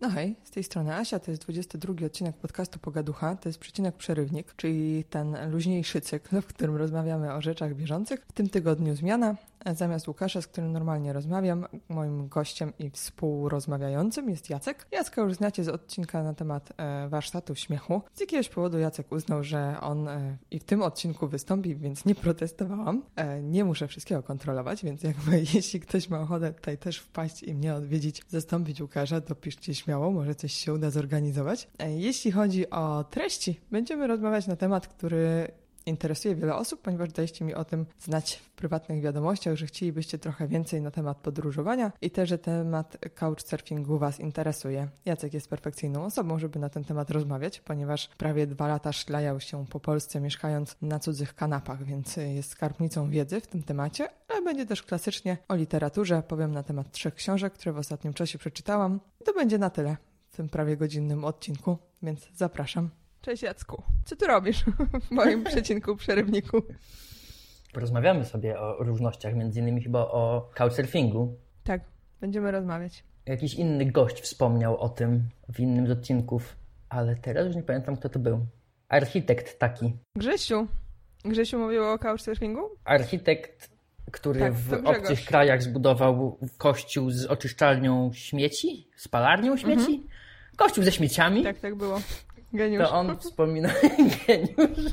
No hej, z tej strony Asia, to jest 22 odcinek podcastu Pogaducha, to jest przecinek przerywnik, czyli ten luźniejszy cykl, w którym rozmawiamy o rzeczach bieżących. W tym tygodniu zmiana, zamiast Łukasza, z którym normalnie rozmawiam, moim gościem i współrozmawiającym jest Jacek. Jacka już znacie z odcinka na temat e, warsztatu śmiechu. Z jakiegoś powodu Jacek uznał, że on e, i w tym odcinku wystąpi, więc nie protestowałam. E, nie muszę wszystkiego kontrolować, więc jakby jeśli ktoś ma ochotę tutaj też wpaść i mnie odwiedzić, zastąpić Łukasza, to piszcie śmiało, może coś się uda zorganizować. Jeśli chodzi o treści, będziemy rozmawiać na temat, który interesuje wiele osób, ponieważ daliście mi o tym znać w prywatnych wiadomościach, że chcielibyście trochę więcej na temat podróżowania i też, że temat couchsurfingu Was interesuje. Jacek jest perfekcyjną osobą, żeby na ten temat rozmawiać, ponieważ prawie dwa lata szlajał się po Polsce mieszkając na cudzych kanapach, więc jest skarbnicą wiedzy w tym temacie, ale będzie też klasycznie o literaturze. Powiem na temat trzech książek, które w ostatnim czasie przeczytałam. To będzie na tyle w tym prawie godzinnym odcinku, więc zapraszam. Cześć Jacku. Co ty robisz w moim przecinku, przerywniku? Porozmawiamy sobie o różnościach, między innymi chyba o couchsurfingu. Tak, będziemy rozmawiać. Jakiś inny gość wspomniał o tym w innym z odcinków, ale teraz już nie pamiętam, kto to był. Architekt taki. Grzesiu. Grzesiu mówił o couchsurfingu? Architekt, który Tak, w obcych krajach zbudował kościół z oczyszczalnią śmieci, spalarnią śmieci, kościół ze śmieciami. Tak, tak było. Geniusz. To on wspomina geniusz.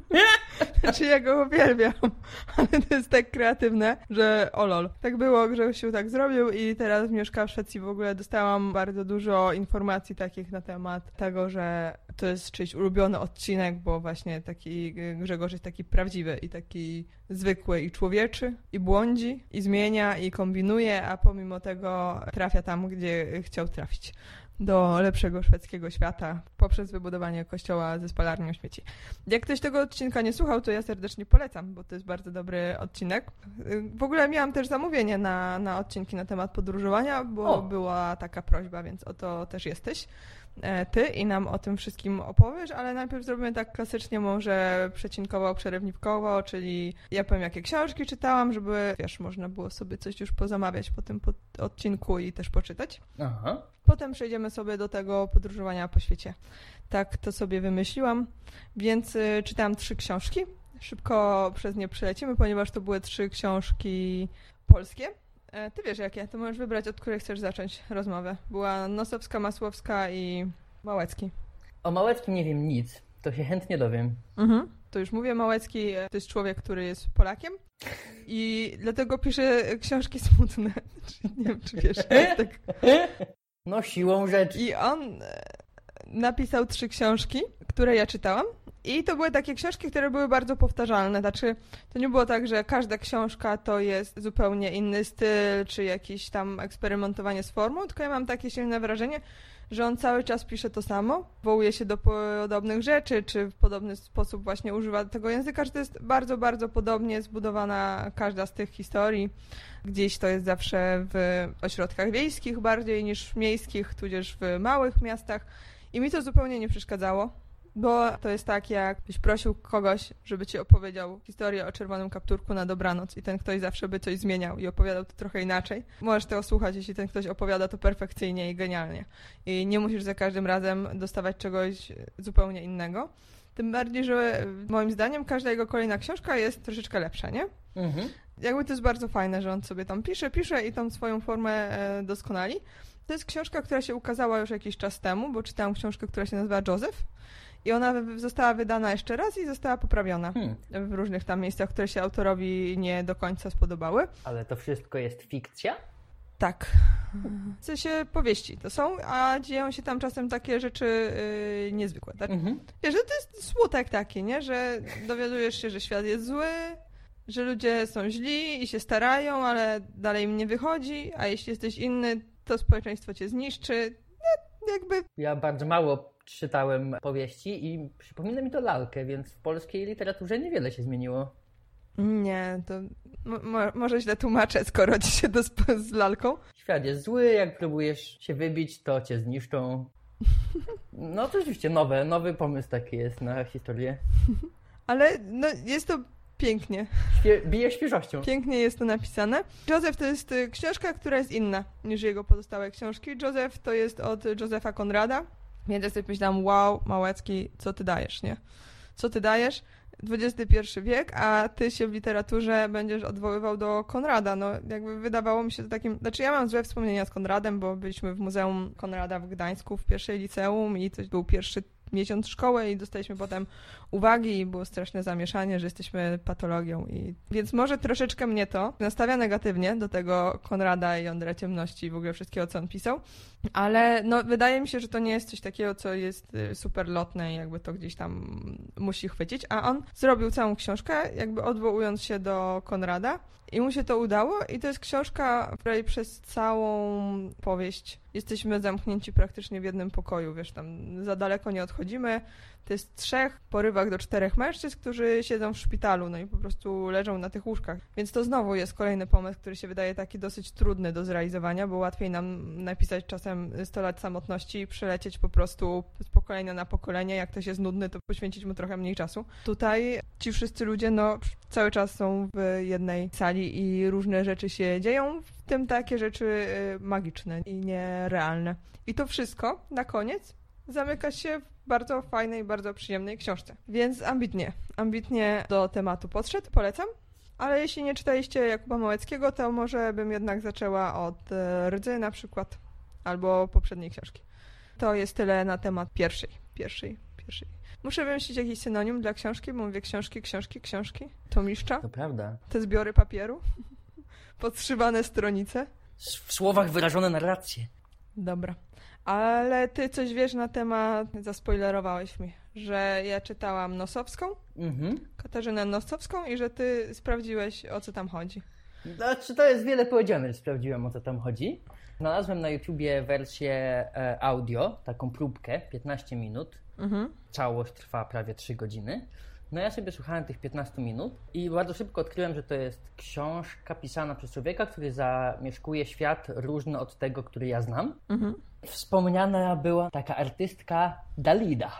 Znaczy ja go uwielbiam, ale to jest tak kreatywne, że o lol. Tak było, Grzesiu tak zrobił i teraz mieszka w Szwecji. W ogóle dostałam bardzo dużo informacji takich na temat tego, że to jest czyjś ulubiony odcinek, bo właśnie taki Grzegorz jest taki prawdziwy i taki zwykły i człowieczy i błądzi i zmienia i kombinuje, a pomimo tego trafia tam, gdzie chciał trafić do lepszego szwedzkiego świata poprzez wybudowanie kościoła ze spalarnią śmieci. Jak ktoś tego odcinka nie słuchał, to ja serdecznie polecam, bo to jest bardzo dobry odcinek. W ogóle miałam też zamówienie na, na odcinki na temat podróżowania, bo O. była taka prośba, więc oto też jesteś ty i nam o tym wszystkim opowiesz, ale najpierw zrobimy tak klasycznie może przecinkowo, przerywnikowo, czyli ja powiem jakie książki czytałam, żeby wiesz, można było sobie coś już pozamawiać po tym odcinku i też poczytać. Aha. Potem przejdziemy sobie do tego podróżowania po świecie. Tak to sobie wymyśliłam, więc y, czytałam trzy książki. Szybko przez nie przelecimy, ponieważ to były trzy książki polskie. E, Ty wiesz jakie, to możesz wybrać, od której chcesz zacząć rozmowę. Była Nosowska, Masłowska i Małecki. O Małeckim nie wiem nic, to się chętnie dowiem. Mhm. To już mówię, Małecki e, to jest człowiek, który jest Polakiem i dlatego pisze książki smutne. nie wiem, czy wiesz, tak No siłą rzeczy. I on e, napisał trzy książki, które ja czytałam. I to były takie książki, które były bardzo powtarzalne. Znaczy, to nie było tak, że każda książka to jest zupełnie inny styl, czy jakieś tam eksperymentowanie z formą, tylko ja mam takie silne wrażenie, że on cały czas pisze to samo, wołuje się do podobnych rzeczy, czy w podobny sposób właśnie używa tego języka, że to jest bardzo, bardzo podobnie zbudowana każda z tych historii. Gdzieś to jest zawsze w ośrodkach wiejskich bardziej niż miejskich, tudzież w małych miastach. I mi to zupełnie nie przeszkadzało, bo to jest tak, jakbyś prosił kogoś, żeby ci opowiedział historię o czerwonym kapturku na dobranoc i ten ktoś zawsze by coś zmieniał i opowiadał to trochę inaczej. Możesz tego słuchać, jeśli ten ktoś opowiada to perfekcyjnie i genialnie. I nie musisz za każdym razem dostawać czegoś zupełnie innego. Tym bardziej, że moim zdaniem każda jego kolejna książka jest troszeczkę lepsza, nie? Mhm. jakby to jest bardzo fajne, że on sobie tam pisze, pisze i tą swoją formę e, doskonali. To jest książka, która się ukazała już jakiś czas temu, bo czytałam książkę, która się nazywa Joseph i ona została wydana jeszcze raz i została poprawiona Hmm. w różnych tam miejscach, które się autorowi nie do końca spodobały. Ale to wszystko jest fikcja? Tak. W sensie powieści to są, a dzieją się tam czasem takie rzeczy yy, niezwykłe. Tak? Mhm. Wiesz, że to jest smutek taki, nie? Że dowiadujesz się, że świat jest zły, że ludzie są źli i się starają, ale dalej im nie wychodzi, a jeśli jesteś inny, to społeczeństwo cię zniszczy. No, jakby Ja bardzo mało czytałem powieści i przypomina mi to lalkę, więc w polskiej literaturze niewiele się zmieniło. nie, to mo- mo- może źle tłumaczę, skoro ci się sp- z lalką. Świat jest zły, jak próbujesz się wybić, to cię zniszczą. No to rzeczywiście nowe, nowy pomysł taki jest na historię. Ale no, jest to Pięknie. Świe- bije świeżością. Pięknie jest to napisane. Joseph to jest y, książka, która jest inna niż jego pozostałe książki. Joseph to jest od Józefa Konrada. Więc ja myślałam, wow, Małecki, co ty dajesz, nie? Co ty dajesz? XXI wiek, a ty się w literaturze będziesz odwoływał do Konrada. No, jakby wydawało mi się to takim. Znaczy, ja mam złe wspomnienia z Konradem, bo byliśmy w Muzeum Konrada w Gdańsku w pierwszej liceum i to był pierwszy miesiąc szkoły i dostaliśmy potem uwagi i było straszne zamieszanie, że jesteśmy patologią. I... Więc może troszeczkę mnie to nastawia negatywnie do tego Konrada i Jądra Ciemności i w ogóle wszystkiego, co on pisał, ale no, wydaje mi się, że to nie jest coś takiego, co jest y, super lotne i jakby to gdzieś tam musi chwycić, a on zrobił całą książkę, jakby odwołując się do Konrada i mu się to udało i to jest książka, w której przez całą powieść jesteśmy zamknięci praktycznie w jednym pokoju, wiesz, tam za daleko nie odchodzimy. To jest trzech, porywach do czterech mężczyzn, którzy siedzą w szpitalu, no i po prostu leżą na tych łóżkach. Więc to znowu jest kolejny pomysł, który się wydaje taki dosyć trudny do zrealizowania, bo łatwiej nam napisać czasem 100 lat samotności i przelecieć po prostu z pokolenia na pokolenie. Jak ktoś jest nudny, to poświęcić mu trochę mniej czasu. Tutaj ci wszyscy ludzie, no, cały czas są w jednej sali i różne rzeczy się dzieją, w tym takie rzeczy y, magiczne i nierealne. I to wszystko na koniec zamyka się bardzo fajnej, bardzo przyjemnej książce. Więc ambitnie, ambitnie do tematu podszedł, polecam. Ale jeśli nie czytaliście Jakuba Małeckiego, to może bym jednak zaczęła od e, Rdzy na przykład, albo poprzedniej książki. To jest tyle na temat pierwszej, pierwszej, pierwszej. Muszę wymyślić jakiś synonim dla książki, bo mówię książki, książki, książki. Tomiszcza, To prawda. te zbiory papieru, podszywane stronice. W słowach wyrażone narracje. Dobra. Ale ty coś wiesz na temat, zaspoilerowałeś mi, że ja czytałam Nosowską, Mhm. Katarzynę Nosowską i że ty sprawdziłeś o co tam chodzi. Znaczy, to jest wiele powiedziane, że sprawdziłem o co tam chodzi. Znalazłem na YouTubie wersję e, audio, taką próbkę, 15 minut. Mhm. Całość trwa prawie 3 godziny. No ja sobie słuchałem tych 15 minut i bardzo szybko odkryłem, że to jest książka pisana przez człowieka, który zamieszkuje świat różny od tego, który ja znam. Mhm. Wspomniana była taka artystka Dalida.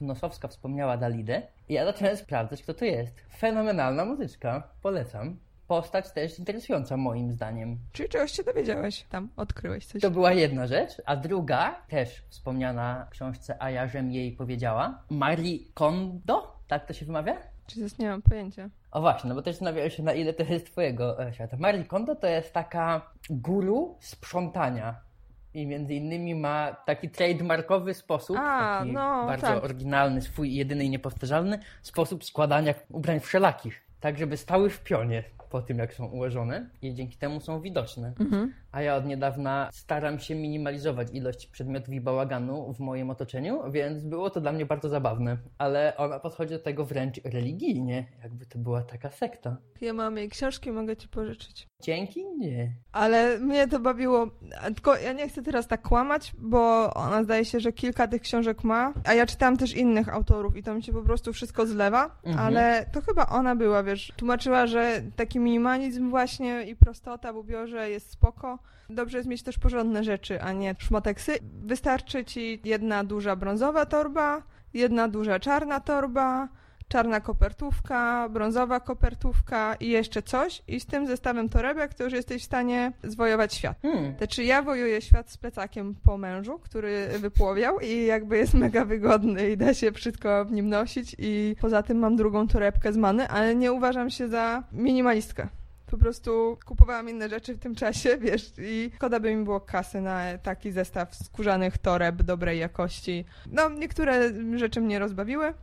Nosowska wspomniała Dalidę i ja zacząłem sprawdzać, kto to jest. Fenomenalna muzyczka, polecam. Postać też interesująca moim zdaniem. Czyli czegoś się dowiedziałeś tam, odkryłeś coś. To była jedna rzecz, a druga, też wspomniana w książce A ja żem jej powiedziała, Marie Kondo, tak to się wymawia? Jesus, nie mam pojęcia. O właśnie, no bo też zastanawiałem się, na ile to jest twojego świata. Marie Kondo to jest taka guru sprzątania. I między innymi ma taki trademarkowy sposób, A, taki no, bardzo tak. oryginalny, swój jedyny i niepowtarzalny sposób składania ubrań wszelakich. Tak, żeby stały w pionie po tym, jak są ułożone i dzięki temu są widoczne. Mhm. A ja od niedawna staram się minimalizować ilość przedmiotów i bałaganu w moim otoczeniu, więc było to dla mnie bardzo zabawne. Ale ona podchodzi do tego wręcz religijnie, jakby to była taka sekta. Ja mam jej książki, mogę ci pożyczyć. Dzięki? Nie. Ale mnie to bawiło. Tylko ja nie chcę teraz tak kłamać, bo ona zdaje się, że kilka tych książek ma, a ja czytałam też innych autorów i to mi się po prostu wszystko zlewa, Mhm. ale to chyba ona była, wiesz, tłumaczyła, że taki minimalizm właśnie i prostota w ubiorze jest spoko. Dobrze jest mieć też porządne rzeczy, a nie szmoteksy. Wystarczy ci jedna duża brązowa torba, jedna duża czarna torba, czarna kopertówka, brązowa kopertówka i jeszcze coś i z tym zestawem torebek to już jesteś w stanie zwojować świat. Hmm. Znaczy ja wojuję świat z plecakiem po mężu, który wypłowiał i jakby jest mega wygodny i da się wszystko w nim nosić i poza tym mam drugą torebkę z many, ale nie uważam się za minimalistkę. Po prostu kupowałam inne rzeczy w tym czasie, wiesz, i szkoda by mi było kasy na taki zestaw skórzanych toreb dobrej jakości. No, niektóre rzeczy mnie rozbawiły,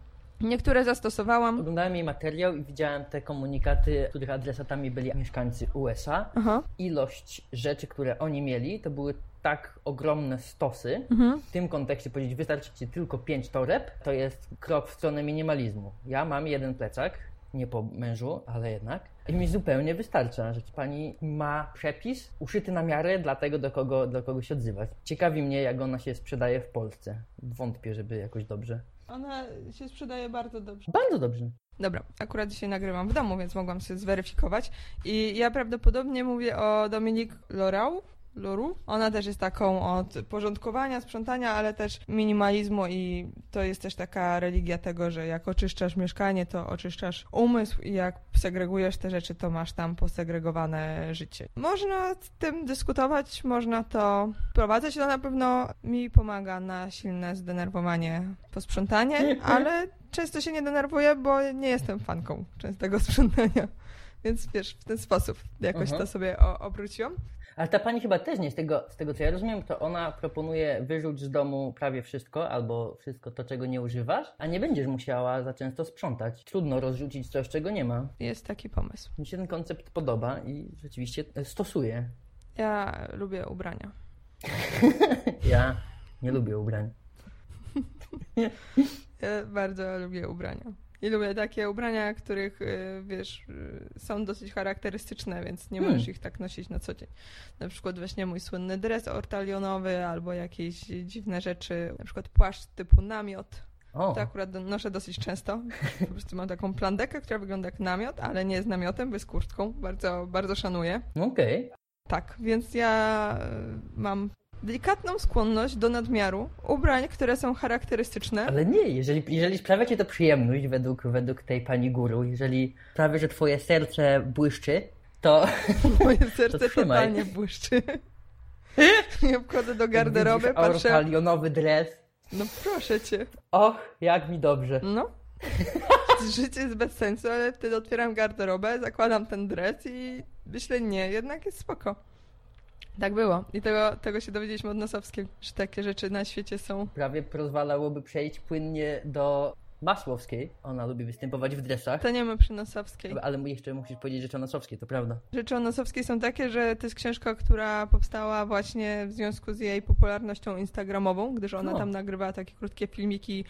niektóre zastosowałam. Oglądałem jej materiał i widziałem te komunikaty, których adresatami byli mieszkańcy USA. Aha. Ilość rzeczy, które oni mieli, to były tak ogromne stosy. Mhm. W tym kontekście powiedzieć, wystarczy ci tylko pięć toreb, to jest krok w stronę minimalizmu. Ja mam jeden plecak, nie po mężu, ale jednak. I mi zupełnie wystarcza, że pani ma przepis uszyty na miarę dla tego, do kogo, do kogo się odzywać. Ciekawi mnie, jak ona się sprzedaje w Polsce. Wątpię, żeby jakoś dobrze. Ona się sprzedaje bardzo dobrze. Bardzo dobrze. Dobra, akurat dzisiaj nagrywam w domu, więc mogłam się zweryfikować. I ja prawdopodobnie mówię o Dominique Lorau. Luru. Ona też jest taką od porządkowania, sprzątania, ale też minimalizmu i to jest też taka religia tego, że jak oczyszczasz mieszkanie, to oczyszczasz umysł i jak segregujesz te rzeczy, to masz tam posegregowane życie. Można z tym dyskutować, można to wprowadzać, to na pewno mi pomaga na silne zdenerwowanie posprzątanie, ale często się nie denerwuję, bo nie jestem fanką częstego sprzątania. Więc wiesz, w ten sposób jakoś Aha. to sobie obróciłam. Ale ta pani chyba też nie, z tego, z tego co ja rozumiem, to ona proponuje wyrzuć z domu prawie wszystko, albo wszystko to, czego nie używasz, a nie będziesz musiała za często sprzątać. Trudno rozrzucić coś, czego nie ma. Jest taki pomysł. Mi się ten koncept podoba i rzeczywiście stosuję. Ja lubię ubrania. Ja nie lubię ubrań. Ja bardzo lubię ubrania. I lubię takie ubrania, których, y, wiesz, y, są dosyć charakterystyczne, więc nie Hmm. możesz ich tak nosić na co dzień. Na przykład weźmie mój słynny dres ortalionowy albo jakieś dziwne rzeczy, na przykład płaszcz typu namiot. O, To akurat noszę dosyć często. Po prostu mam taką plandekę, która wygląda jak namiot, ale nie jest namiotem, bo jest kurtką. Bardzo, bardzo szanuję. okej. Tak, więc ja y, mam delikatną skłonność do nadmiaru ubrań, które są charakterystyczne. Ale nie, jeżeli, jeżeli sprawia ci to przyjemność według, według tej pani guru, jeżeli sprawia, że twoje serce błyszczy, to Moje serce totalnie błyszczy. Nie wchodzę do garderoby, patrzę. ortalionowy dres. No proszę cię. Och, jak mi dobrze. No. Życie jest bez sensu, ale wtedy otwieram garderobę, zakładam ten dres i myślę, nie, jednak jest spoko. Tak było. I tego, tego się dowiedzieliśmy od Nosowskiej, że takie rzeczy na świecie są. Prawie pozwalałoby przejść płynnie do Masłowskiej. Ona lubi występować w dresach. To nie my przy Nosowskiej. Ale jeszcze musisz powiedzieć rzeczy o Nosowskiej, to prawda. Rzeczy o Nosowskiej są takie, że to jest książka, która powstała właśnie w związku z jej popularnością instagramową, gdyż ona O. tam nagrywała takie krótkie filmiki,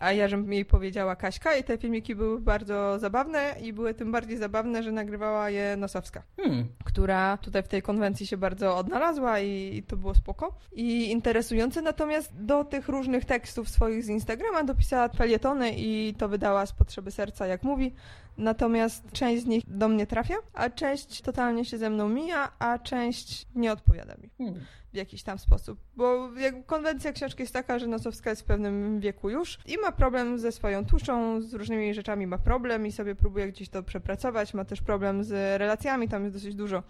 a ja żebym jej powiedziała Kaśka i te filmiki były bardzo zabawne i były tym bardziej zabawne, że nagrywała je Nosowska, Hmm, która tutaj w tej konwencji się bardzo odnalazła i, i to było spoko. I interesujące, natomiast do tych różnych tekstów swoich z Instagrama dopisała felietony i to wydała z potrzeby serca, jak mówi, Natomiast część z nich do mnie trafia, a część totalnie się ze mną mija, a część nie odpowiada mi hmm. w jakiś tam sposób. Bo konwencja książki jest taka, że Nosowska jest w pewnym wieku już i ma problem ze swoją tuszą, z różnymi rzeczami ma problem i sobie próbuje gdzieś to przepracować. Ma też problem z relacjami, tam jest dosyć dużo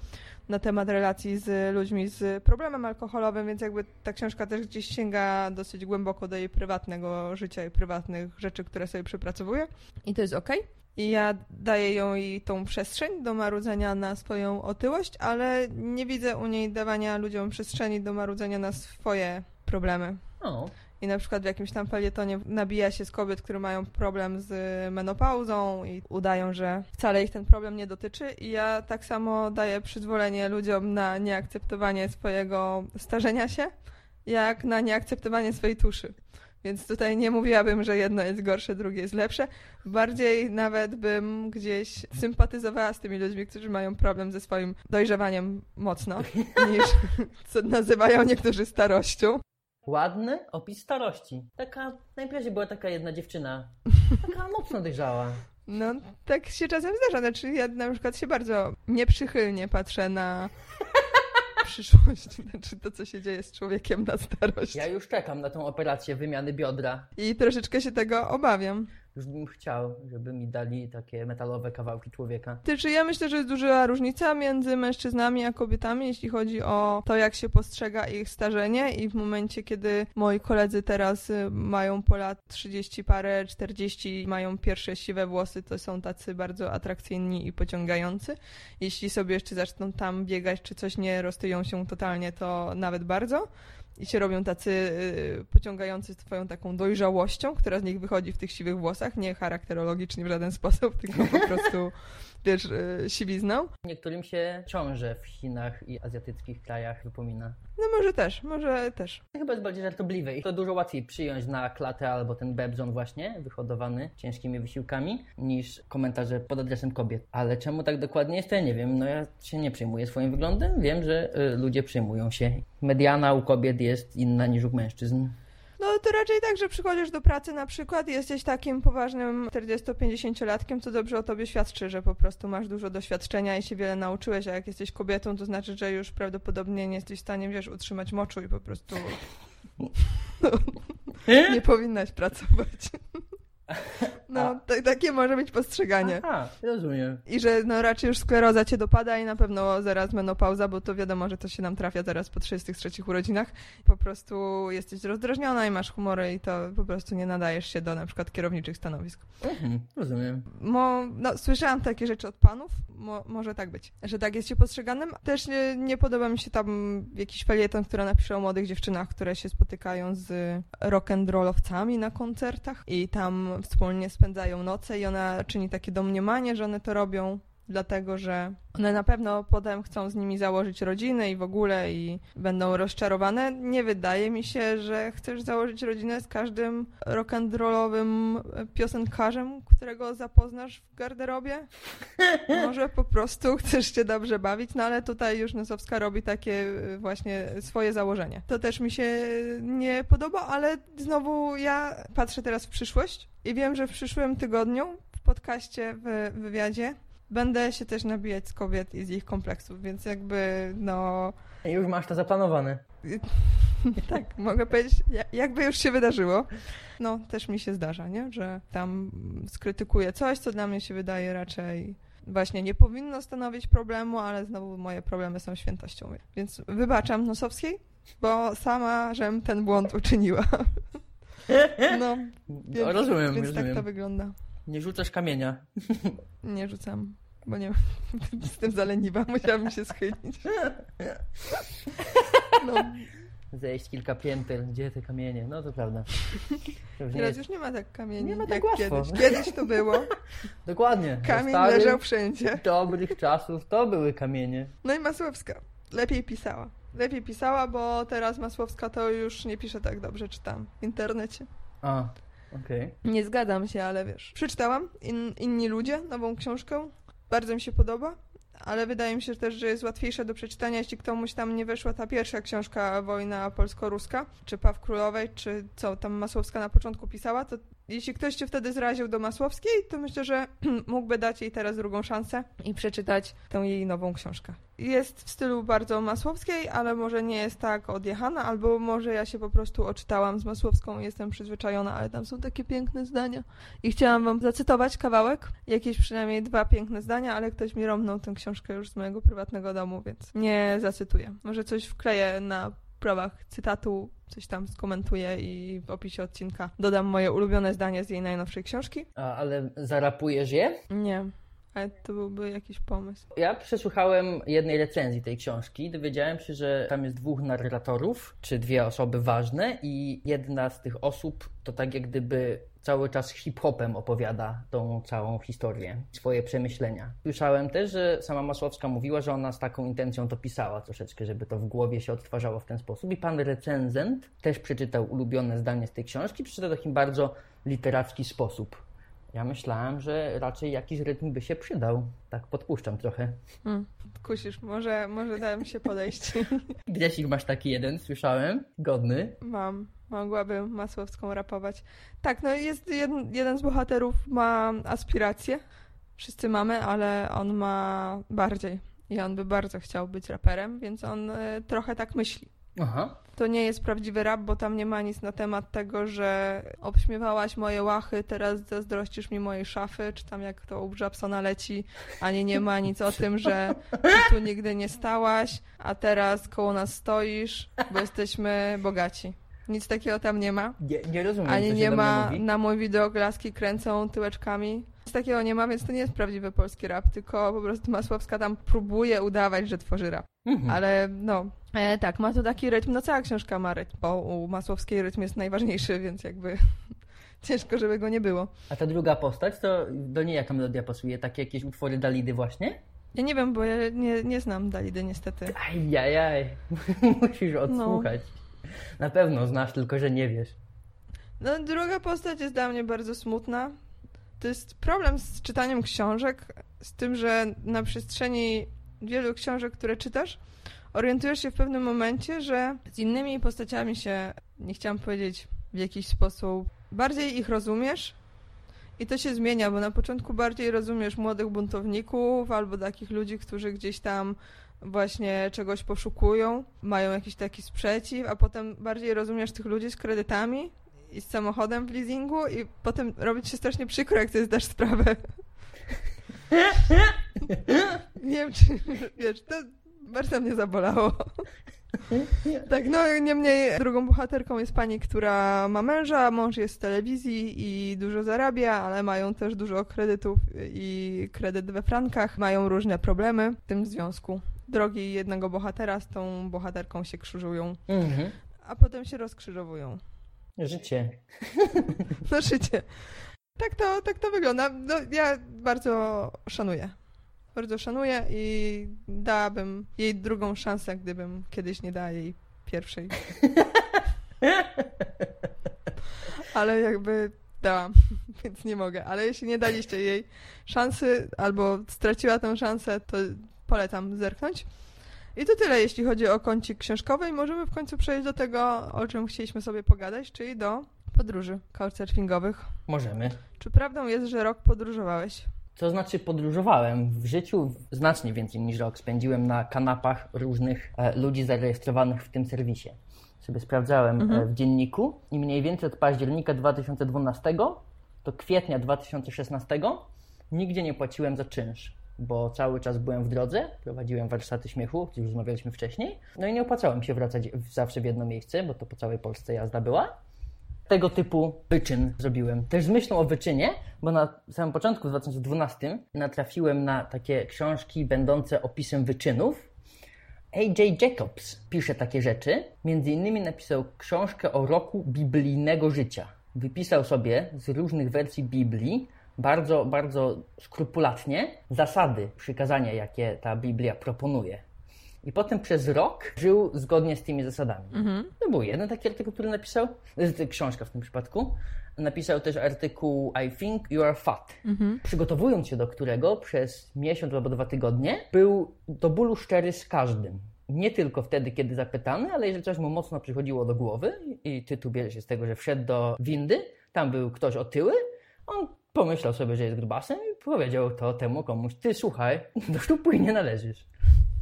na temat relacji z ludźmi z problemem alkoholowym, więc jakby ta książka też gdzieś sięga dosyć głęboko do jej prywatnego życia i prywatnych rzeczy, które sobie przepracowuje. I to jest okej. I ja daję ją jej tą przestrzeń do marudzenia na swoją otyłość, ale nie widzę u niej dawania ludziom przestrzeni do marudzenia na swoje problemy. O, I na przykład w jakimś tam felietonie nabija się z kobiet, które mają problem z menopauzą i udają, że wcale ich ten problem nie dotyczy. I ja tak samo daję przyzwolenie ludziom na nieakceptowanie swojego starzenia się, jak na nieakceptowanie swojej tuszy. Więc tutaj nie mówiłabym, że jedno jest gorsze, drugie jest lepsze. Bardziej nawet bym gdzieś sympatyzowała z tymi ludźmi, którzy mają problem ze swoim dojrzewaniem mocno, niż co nazywają niektórzy starością. ładny opis starości. Taka, na imprezie była taka jedna dziewczyna. Taka mocno dojrzała. No, tak się czasem zdarza. Znaczy, ja na przykład się bardzo nieprzychylnie patrzę na przyszłość, znaczy to, co się dzieje z człowiekiem na starość. Ja już czekam na tą operację wymiany biodra. I troszeczkę się tego obawiam. Już bym chciał, żeby mi dali takie metalowe kawałki człowieka. Ty, ja myślę, że jest duża różnica między mężczyznami a kobietami, jeśli chodzi o to, jak się postrzega ich starzenie i w momencie, kiedy moi koledzy teraz y, mają po lat 30 parę, 40 mają pierwsze siwe włosy, to są tacy bardzo atrakcyjni i pociągający. Jeśli sobie jeszcze zaczną tam biegać, czy coś nie roztyją się totalnie, to nawet bardzo. I się robią tacy y, pociągający swoją taką dojrzałością, która z nich wychodzi w tych siwych włosach, nie charakterologicznie w żaden sposób, tylko po prostu, wiesz, y, siwizną. Niektórym się ciąże w Chinach i azjatyckich krajach wypomina. No może też, może też. To chyba jest bardziej żartobliwe i to dużo łatwiej przyjąć na klatę albo ten bebzon właśnie, wyhodowany ciężkimi wysiłkami, niż komentarze pod adresem kobiet. Ale czemu tak dokładnie jest, to ja nie wiem. No ja się nie przejmuję swoim wyglądem, wiem, że y, ludzie przejmują się. Mediana u kobiet jest inna niż u mężczyzn. No to raczej tak, że przychodzisz do pracy na przykład i jesteś takim poważnym 40-50-latkiem, co dobrze o tobie świadczy, że po prostu masz dużo doświadczenia i się wiele nauczyłeś, a jak jesteś kobietą, to znaczy, że już prawdopodobnie nie jesteś w stanie, wiesz, utrzymać moczu i po prostu no, nie powinnaś pracować. No, t- takie może być postrzeganie. Aha, rozumiem. I że no, raczej już skleroza cię dopada i na pewno zaraz menopauza, bo to wiadomo, że to się nam trafia zaraz po 33 urodzinach. Po prostu jesteś rozdrażniona i masz humory i to po prostu nie nadajesz się do na przykład kierowniczych stanowisk. Mhm, rozumiem. Mo, no, słyszałam takie rzeczy od panów, Mo, może tak być, że tak jest się postrzeganym. Też nie, nie podoba mi się tam jakiś felieton, który napisze o młodych dziewczynach, które się spotykają z rock'n'rollowcami na koncertach i tam wspólnie spędzają noce i ona czyni takie domniemanie, że one to robią dlatego, że one na pewno potem chcą z nimi założyć rodziny i w ogóle i będą rozczarowane. Nie wydaje mi się, że chcesz założyć rodzinę z każdym rock'n'rollowym piosenkarzem, którego zapoznasz w garderobie. Może po prostu chcesz się dobrze bawić, no ale tutaj już Nosowska robi takie y, właśnie swoje założenie. To też mi się nie podoba, ale znowu ja patrzę teraz w przyszłość i wiem, że w przyszłym tygodniu w podcaście, w wywiadzie będę się też nabijać z kobiet i z ich kompleksów, więc jakby no... I już masz to zaplanowane. tak, mogę powiedzieć, jakby już się wydarzyło. No, też mi się zdarza, nie? Że tam skrytykuję coś, co dla mnie się wydaje raczej właśnie nie powinno stanowić problemu, ale znowu moje problemy są świętością. Więc wybaczam Nosowskiej, bo sama, żem ten błąd uczyniła. No, więc, no rozumiem, więc rozumiem. tak to wygląda. Nie rzucasz kamienia. Nie rzucam, bo nie jestem zaleniwa, musiałabym się schylić. No. Zejść kilka pięter, gdzie te kamienie? No to prawda. To już Teraz jest... już nie ma tak kamieni nie ma tak jak łatwo. kiedyś. Kiedyś to było. Dokładnie. Kamień leżał wszędzie. dobrych czasów to były kamienie. No i Masłowska. Lepiej pisała. Lepiej pisała, bo teraz Masłowska to już nie pisze tak dobrze, czytam w internecie. A, Okay. Nie zgadzam się, ale wiesz. Przeczytałam In, Inni ludzie, nową książkę. Bardzo mi się podoba, ale wydaje mi się też, że jest łatwiejsza do przeczytania, jeśli komuś tam nie weszła ta pierwsza książka Wojna polsko-ruska, czy Paw Królowej, czy co tam Masłowska na początku pisała, to jeśli ktoś się wtedy zraził do Masłowskiej, to myślę, że mógłby dać jej teraz drugą szansę i przeczytać tę jej nową książkę. Jest w stylu bardzo Masłowskiej, ale może nie jest tak odjechana, albo może ja się po prostu oczytałam z Masłowską i jestem przyzwyczajona, ale tam są takie piękne zdania. I chciałam wam zacytować kawałek, jakieś przynajmniej dwa piękne zdania, ale ktoś mi romnął tę książkę już z mojego prywatnego domu, więc nie zacytuję. Może coś wkleję na prawach cytatu coś tam skomentuję i w opisie odcinka dodam moje ulubione zdanie z jej najnowszej książki. A, ale zarapujesz je? Nie. Ale to byłby jakiś pomysł. Ja przesłuchałem jednej recenzji tej książki. Dowiedziałem się, że tam jest dwóch narratorów, czy dwie osoby ważne, i jedna z tych osób to tak jak gdyby cały czas hip-hopem opowiada tą całą historię, swoje przemyślenia. Słyszałem też, że sama Masłowska mówiła, że ona z taką intencją to pisała troszeczkę, żeby to w głowie się odtwarzało w ten sposób. I pan recenzent też przeczytał ulubione zdanie z tej książki, przeczytał w taki bardzo literacki sposób. Ja myślałem, że raczej jakiś rytm by się przydał. Tak podpuszczam trochę. Hmm, kusisz, może, może dałem się podejść. Gdzieś ich masz taki jeden, słyszałem. Godny. Mam. Mogłabym Masłowską rapować. Tak, no jest jeden, jeden z bohaterów ma aspiracje. Wszyscy mamy, ale on ma bardziej. I on by bardzo chciał być raperem, więc on y, trochę tak myśli. Aha. To nie jest prawdziwy rap, bo tam nie ma nic na temat tego, że obśmiewałaś moje łachy, teraz zazdrościsz mi mojej szafy, czy tam jak to u Jabsona leci, ani nie ma nic o tym, że tu nigdy nie stałaś, a teraz koło nas stoisz, bo jesteśmy bogaci. Nic takiego tam nie ma. Nie, nie rozumiem, Ani nie ma na mój widok laski kręcą tyłeczkami. Nic takiego nie ma, więc to nie jest prawdziwy polski rap, tylko po prostu Masłowska tam próbuje udawać, że tworzy rap. Mhm. Ale no, e, tak, ma to taki rytm, no cała książka ma rytm, bo u Masłowskiej rytm jest najważniejszy, więc jakby ciężko, żeby go nie było. A ta druga postać, to do niej jaka melodia pasuje? Takie jakieś utwory Dalidy właśnie? Ja nie wiem, bo ja nie, nie znam Dalidy niestety. Ajajaj, musisz odsłuchać. No. Na pewno znasz, tylko że nie wiesz. No, druga postać jest dla mnie bardzo smutna. To jest problem z czytaniem książek, z tym, że na przestrzeni wielu książek, które czytasz, orientujesz się w pewnym momencie, że z innymi postaciami się, nie chciałam powiedzieć w jakiś sposób bardziej ich rozumiesz. I to się zmienia, bo na początku bardziej rozumiesz młodych buntowników albo takich ludzi, którzy gdzieś tam właśnie czegoś poszukują, mają jakiś taki sprzeciw, a potem bardziej rozumiesz tych ludzi z kredytami i z samochodem w leasingu i potem robi ci się strasznie przykro, jak ty zdasz sprawę. Nie wiem, czy wiesz, to bardzo mnie zabolało. Tak, no niemniej drugą bohaterką jest pani, która ma męża, mąż jest z telewizji i dużo zarabia, ale mają też dużo kredytów i kredyt we frankach, mają różne problemy w tym związku. Drogi jednego bohatera z tą bohaterką się krzyżują, Mhm. a potem się rozkrzyżowują. Życie. No życie. Tak to, tak to wygląda. No, ja bardzo szanuję. Bardzo szanuję i dałabym jej drugą szansę, gdybym kiedyś nie dała jej pierwszej. Ale jakby dałam, więc nie mogę. Ale jeśli nie daliście jej szansy albo straciła tę szansę, to polecam zerknąć. I to tyle, jeśli chodzi o kącik książkowy i możemy w końcu przejść do tego, o czym chcieliśmy sobie pogadać, czyli do podróży couchsurfingowych. Możemy. Czy prawdą jest, że rok podróżowałeś? To znaczy podróżowałem w życiu znacznie więcej niż rok. Spędziłem na kanapach różnych e, ludzi zarejestrowanych w tym serwisie. Sobie sprawdzałem Mhm. e, w dzienniku i mniej więcej od października 2012 do kwietnia 2016 nigdzie nie płaciłem za czynsz, bo cały czas byłem w drodze, prowadziłem warsztaty śmiechu, o których rozmawialiśmy wcześniej, no i nie opłacało mi się wracać zawsze w jedno miejsce, bo to po całej Polsce jazda była tego typu wyczyn zrobiłem. Też z myślą o wyczynie, bo na samym początku w 2012 natrafiłem na takie książki będące opisem wyczynów. A.J. Jacobs pisze takie rzeczy. Między innymi napisał książkę o roku biblijnego życia. Wypisał sobie z różnych wersji Biblii bardzo, bardzo skrupulatnie zasady przykazania, jakie ta Biblia proponuje. I potem przez rok żył zgodnie z tymi zasadami. To był jeden taki artykuł, który napisał, książka w tym przypadku. Napisał też artykuł I think you are fat, przygotowując się do którego przez miesiąc albo dwa tygodnie był do bólu szczery z każdym. Nie tylko wtedy, kiedy zapytany, ale jeżeli coś mu mocno przychodziło do głowy i tytuł bierze się z tego, że wszedł do windy, tam był ktoś otyły, on pomyślał sobie, że jest grubasem i powiedział to temu komuś, ty słuchaj, do sztupu nie należysz.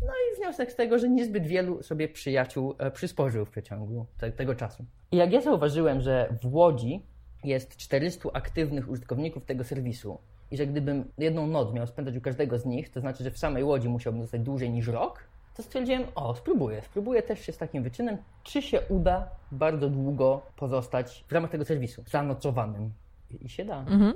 No i wniosek z tego, że niezbyt wielu sobie przyjaciół e, przysporzył w przeciągu te, tego czasu. I jak ja zauważyłem, że w Łodzi jest 400 aktywnych użytkowników tego serwisu i że gdybym jedną noc miał spędzać u każdego z nich, to znaczy, że w samej Łodzi musiałbym zostać dłużej niż rok, to stwierdziłem, o, spróbuję. Spróbuję też się z takim wyczynem, czy się uda bardzo długo pozostać w ramach tego serwisu, zanocowanym. I się da. Mhm.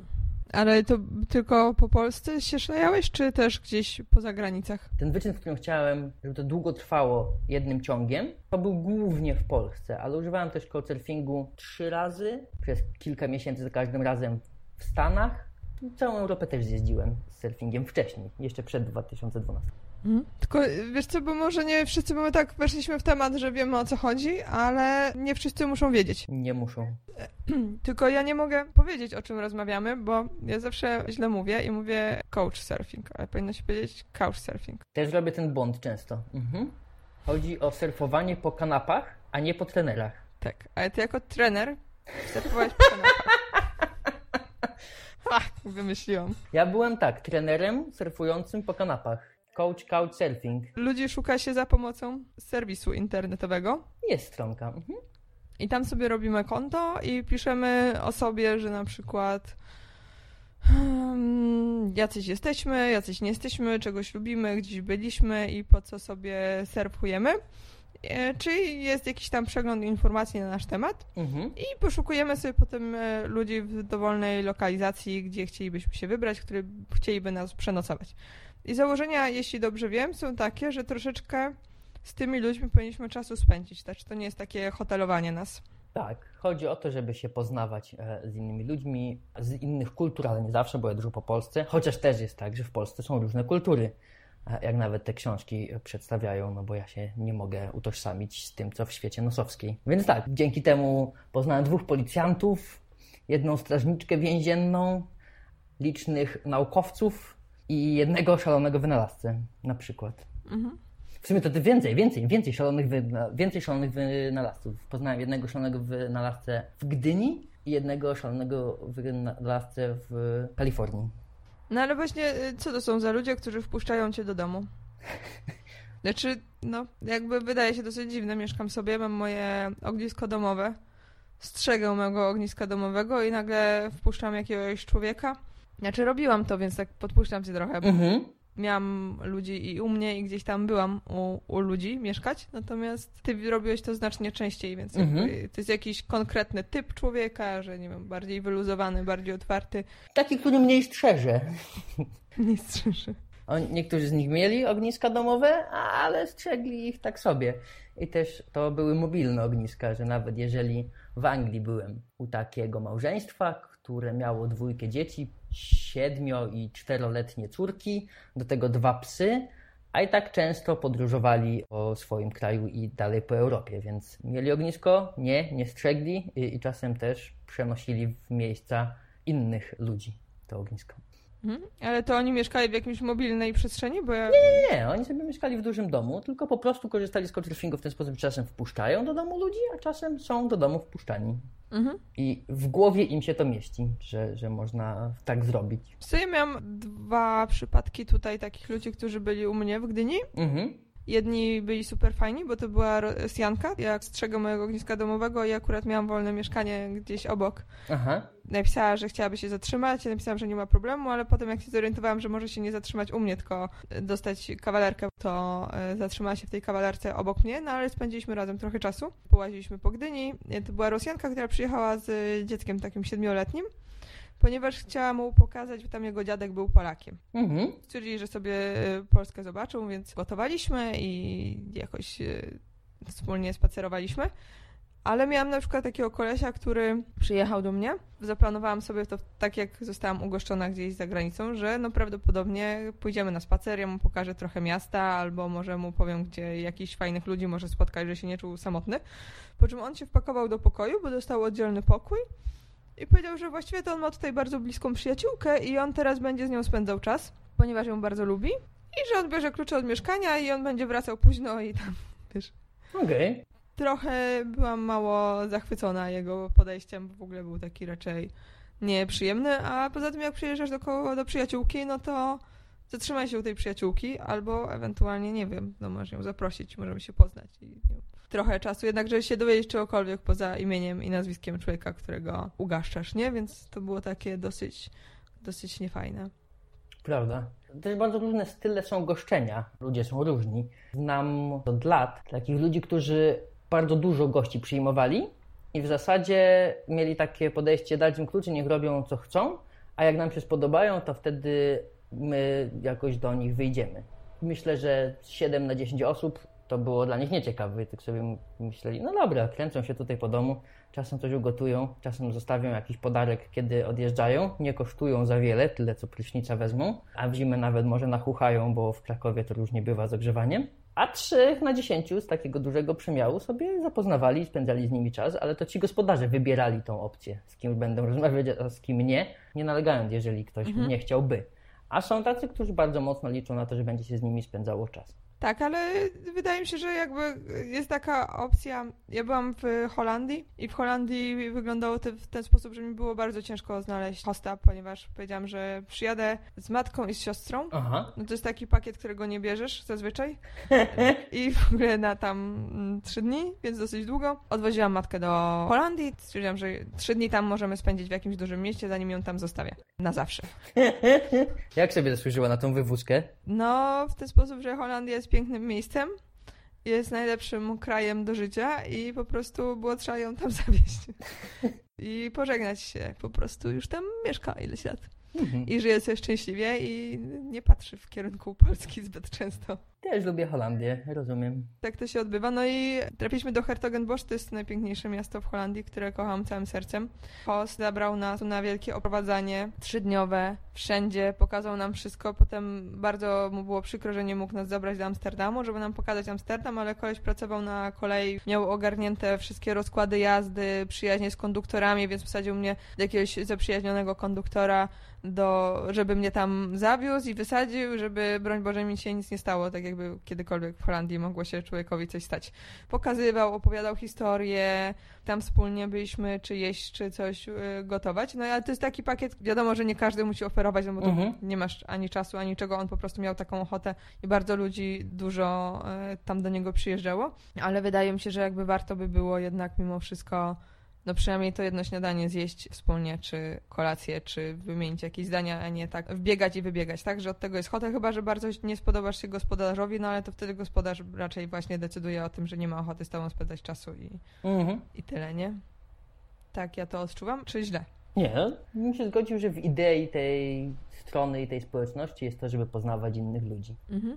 Ale to tylko po Polsce się szlajałeś, czy też gdzieś poza granicach? Ten wyczyn, w którym chciałem, żeby to długo trwało jednym ciągiem, to był głównie w Polsce, ale używałem też couchsurfingu trzy razy, przez kilka miesięcy za każdym razem w Stanach. Całą Europę też zjeździłem z surfingiem wcześniej, jeszcze przed 2012. Mhm. Tylko wiesz co, bo może nie wszyscy, bo my tak weszliśmy w temat, że wiemy o co chodzi, ale nie wszyscy muszą wiedzieć. Nie muszą. Tylko ja nie mogę powiedzieć, o czym rozmawiamy, bo ja zawsze źle mówię i mówię coach surfing, ale powinno się powiedzieć couch surfing. Też robię ten błąd często. Mhm. Chodzi o surfowanie po kanapach, a nie po trenerach. Tak, ale ty jako trener surfowałeś po kanapach. Fak, wymyśliłam. Ja byłem tak, trenerem surfującym po kanapach. Coach Couchsurfing. Ludzi szuka się za pomocą serwisu internetowego Jest stronka. Mhm. i tam sobie robimy konto i piszemy o sobie, że na przykład hmm, jacyś jesteśmy, jacyś nie jesteśmy, czegoś lubimy, gdzieś byliśmy i po co sobie surfujemy. E, Czyli jest jakiś tam przegląd informacji na nasz temat Mhm. i poszukujemy sobie potem e, ludzi w dowolnej lokalizacji, gdzie chcielibyśmy się wybrać, którzy chcieliby nas przenocować. I założenia, jeśli dobrze wiem, są takie, że troszeczkę z tymi ludźmi powinniśmy czasu spędzić. Znaczy, to nie jest takie hotelowanie nas. Tak, chodzi o to, żeby się poznawać e, z innymi ludźmi, z innych kultur, ale nie zawsze, bo ja dużo po Polsce. Chociaż też jest tak, że w Polsce są różne kultury, e, jak nawet te książki przedstawiają, no bo ja się nie mogę utożsamić z tym, co w świecie nosowskiej. Więc tak, dzięki temu poznałem dwóch policjantów, jedną strażniczkę więzienną, licznych naukowców i jednego szalonego wynalazcę na przykład. Mhm. W sumie to ty więcej, więcej, więcej szalonych, wyna, więcej szalonych wynalazców. Poznałem jednego szalonego wynalazcę w Gdyni i jednego szalonego wynalazcę w Kalifornii. No ale właśnie, y, co to są za ludzie, którzy wpuszczają cię do domu? Znaczy, no, jakby wydaje się dosyć dziwne. Mieszkam sobie, mam moje ognisko domowe. Strzegę mojego ogniska domowego i nagle wpuszczam jakiegoś człowieka. Znaczy, robiłam to, więc tak podpuszczam się trochę. Mhm miałam ludzi i u mnie, i gdzieś tam byłam u, u ludzi mieszkać, natomiast ty robiłeś to znacznie częściej, więc mhm. to jest jakiś konkretny typ człowieka, że nie wiem, bardziej wyluzowany, bardziej otwarty. Taki, który mniej strzeże. Mniej strzeże. Niektórzy z nich mieli ogniska domowe, ale strzegli ich tak sobie. I też to były mobilne ogniska, że nawet jeżeli w Anglii byłem u takiego małżeństwa, które miało dwójkę dzieci, siedmio i czteroletnie córki, do tego dwa psy, a i tak często podróżowali po swoim kraju i dalej po Europie, więc mieli ognisko, nie, nie strzegli i, i czasem też przenosili w miejsca innych ludzi to ognisko. Mhm. Ale to oni mieszkali w jakiejś mobilnej przestrzeni? Bo ja... Nie, nie, nie. Oni sobie mieszkali w dużym domu, tylko po prostu korzystali z couchsurfingu w ten sposób, że czasem wpuszczają do domu ludzi, a czasem są do domu wpuszczani. Mhm. I w głowie im się to mieści, że, że można tak zrobić. W ja miałam dwa przypadki tutaj takich ludzi, którzy byli u mnie w Gdyni. Mhm. Jedni byli super fajni, bo to była Rosjanka, jak strzegę mojego ogniska domowego i akurat miałam wolne mieszkanie gdzieś obok. Aha. Napisała, że chciałaby się zatrzymać, ja napisałam, że nie ma problemu, ale potem jak się zorientowałam, że może się nie zatrzymać u mnie, tylko dostać kawalerkę, to e, zatrzymała się w tej kawalerce obok mnie, no ale spędziliśmy razem trochę czasu. Połaziliśmy po Gdyni. To była Rosjanka, która przyjechała z dzieckiem takim siedmioletnim ponieważ chciała mu pokazać, że tam jego dziadek był Polakiem. Mhm. Stwierdzili, że sobie e, Polskę zobaczą, więc gotowaliśmy i jakoś e, wspólnie spacerowaliśmy. Ale miałam na przykład takiego kolesia, który przyjechał do mnie. Zaplanowałam sobie to tak, jak zostałam ugoszczona gdzieś za granicą, że no prawdopodobnie pójdziemy na spacer, ja mu pokażę trochę miasta, albo może mu powiem, gdzie jakichś fajnych ludzi może spotkać, że się nie czuł samotny. Po czym on się wpakował do pokoju, bo dostał oddzielny pokój i powiedział, że właściwie to on ma tutaj bardzo bliską przyjaciółkę i on teraz będzie z nią spędzał czas, ponieważ ją bardzo lubi. I że on bierze klucze od mieszkania i on będzie wracał późno i tam, wiesz. Okej. Okay. Trochę byłam mało zachwycona jego podejściem, bo w ogóle był taki raczej nieprzyjemny, a poza tym jak przyjeżdżasz do, koło, do przyjaciółki, no to zatrzymaj się u tej przyjaciółki, albo ewentualnie, nie wiem, no możesz ją zaprosić, możemy się poznać i nie trochę czasu, jednak żeby się dowiedzieć czegokolwiek poza imieniem i nazwiskiem człowieka, którego ugaszczasz, nie? Więc to było takie dosyć, dosyć niefajne. Prawda. Też bardzo różne style są goszczenia. Ludzie są różni. Znam od lat takich ludzi, którzy bardzo dużo gości przyjmowali i w zasadzie mieli takie podejście, dać im kluczy, niech robią co chcą, a jak nam się spodobają, to wtedy my jakoś do nich wyjdziemy. Myślę, że 7 na 10 osób to było dla nich nieciekawe. I tak sobie myśleli, no dobra, kręcą się tutaj po domu, czasem coś ugotują, czasem zostawią jakiś podarek, kiedy odjeżdżają, nie kosztują za wiele, tyle co prysznica wezmą, a w zimę nawet może nachuchają, bo w Krakowie to różnie bywa z ogrzewaniem. A trzech na dziesięciu z takiego dużego przemiału sobie zapoznawali, spędzali z nimi czas, ale to ci gospodarze wybierali tą opcję, z kim będą rozmawiać, a z kim nie, nie nalegając, jeżeli ktoś mhm. nie chciałby. A są tacy, którzy bardzo mocno liczą na to, że będzie się z nimi spędzało czas. Tak, ale wydaje mi się, że jakby jest taka opcja. Ja byłam w Holandii i w Holandii wyglądało to w ten sposób, że mi było bardzo ciężko znaleźć hosta, ponieważ powiedziałam, że przyjadę z matką i z siostrą. Aha. No to jest taki pakiet, którego nie bierzesz zazwyczaj. I w ogóle na tam trzy dni, więc dosyć długo. Odwoziłam matkę do Holandii. Stwierdziłam, że trzy dni tam możemy spędzić w jakimś dużym mieście, zanim ją tam zostawię. Na zawsze. Jak sobie zasłużyła na tą wywózkę? No, w ten sposób, że Holandia jest pięknym miejscem, jest najlepszym krajem do życia i po prostu było trzeba ją tam zawieźć. I pożegnać się, po prostu już tam mieszka ileś lat. Mhm. I żyje sobie szczęśliwie i nie patrzy w kierunku Polski zbyt często. Też lubię Holandię, rozumiem. Tak to się odbywa. No i trafiliśmy do Hertogenbosch, to jest najpiękniejsze miasto w Holandii, które kocham całym sercem. Host zabrał nas na wielkie oprowadzanie trzydniowe, wszędzie, pokazał nam wszystko. Potem bardzo mu było przykro, że nie mógł nas zabrać do Amsterdamu, żeby nam pokazać Amsterdam, ale koleś pracował na kolei, miał ogarnięte wszystkie rozkłady jazdy, przyjaźnie z konduktorami, więc wsadził mnie do jakiegoś zaprzyjaźnionego konduktora, do, żeby mnie tam zawiózł i wysadził, żeby broń Boże mi się nic nie stało, tak jakby kiedykolwiek w Holandii mogło się człowiekowi coś stać. Pokazywał, opowiadał historię, tam wspólnie byliśmy czy jeść, czy coś y, gotować. No ale to jest taki pakiet, wiadomo, że nie każdy musi oferować, no bo mhm. nie masz ani czasu, ani czego. On po prostu miał taką ochotę i bardzo ludzi dużo y, tam do niego przyjeżdżało. Ale wydaje mi się, że jakby warto by było jednak mimo wszystko no przynajmniej to jedno śniadanie zjeść wspólnie, czy kolację, czy wymienić jakieś zdania, a nie tak wbiegać i wybiegać, tak? Że od tego jest ochota, chyba że bardzo nie spodobasz się gospodarzowi, no ale to wtedy gospodarz raczej właśnie decyduje o tym, że nie ma ochoty z tobą spędzać czasu i, mhm. i tyle, nie? Tak, ja to odczuwam, czy źle? Nie, bym się zgodził, że w idei tej strony i tej społeczności jest to, żeby poznawać innych ludzi. Mhm.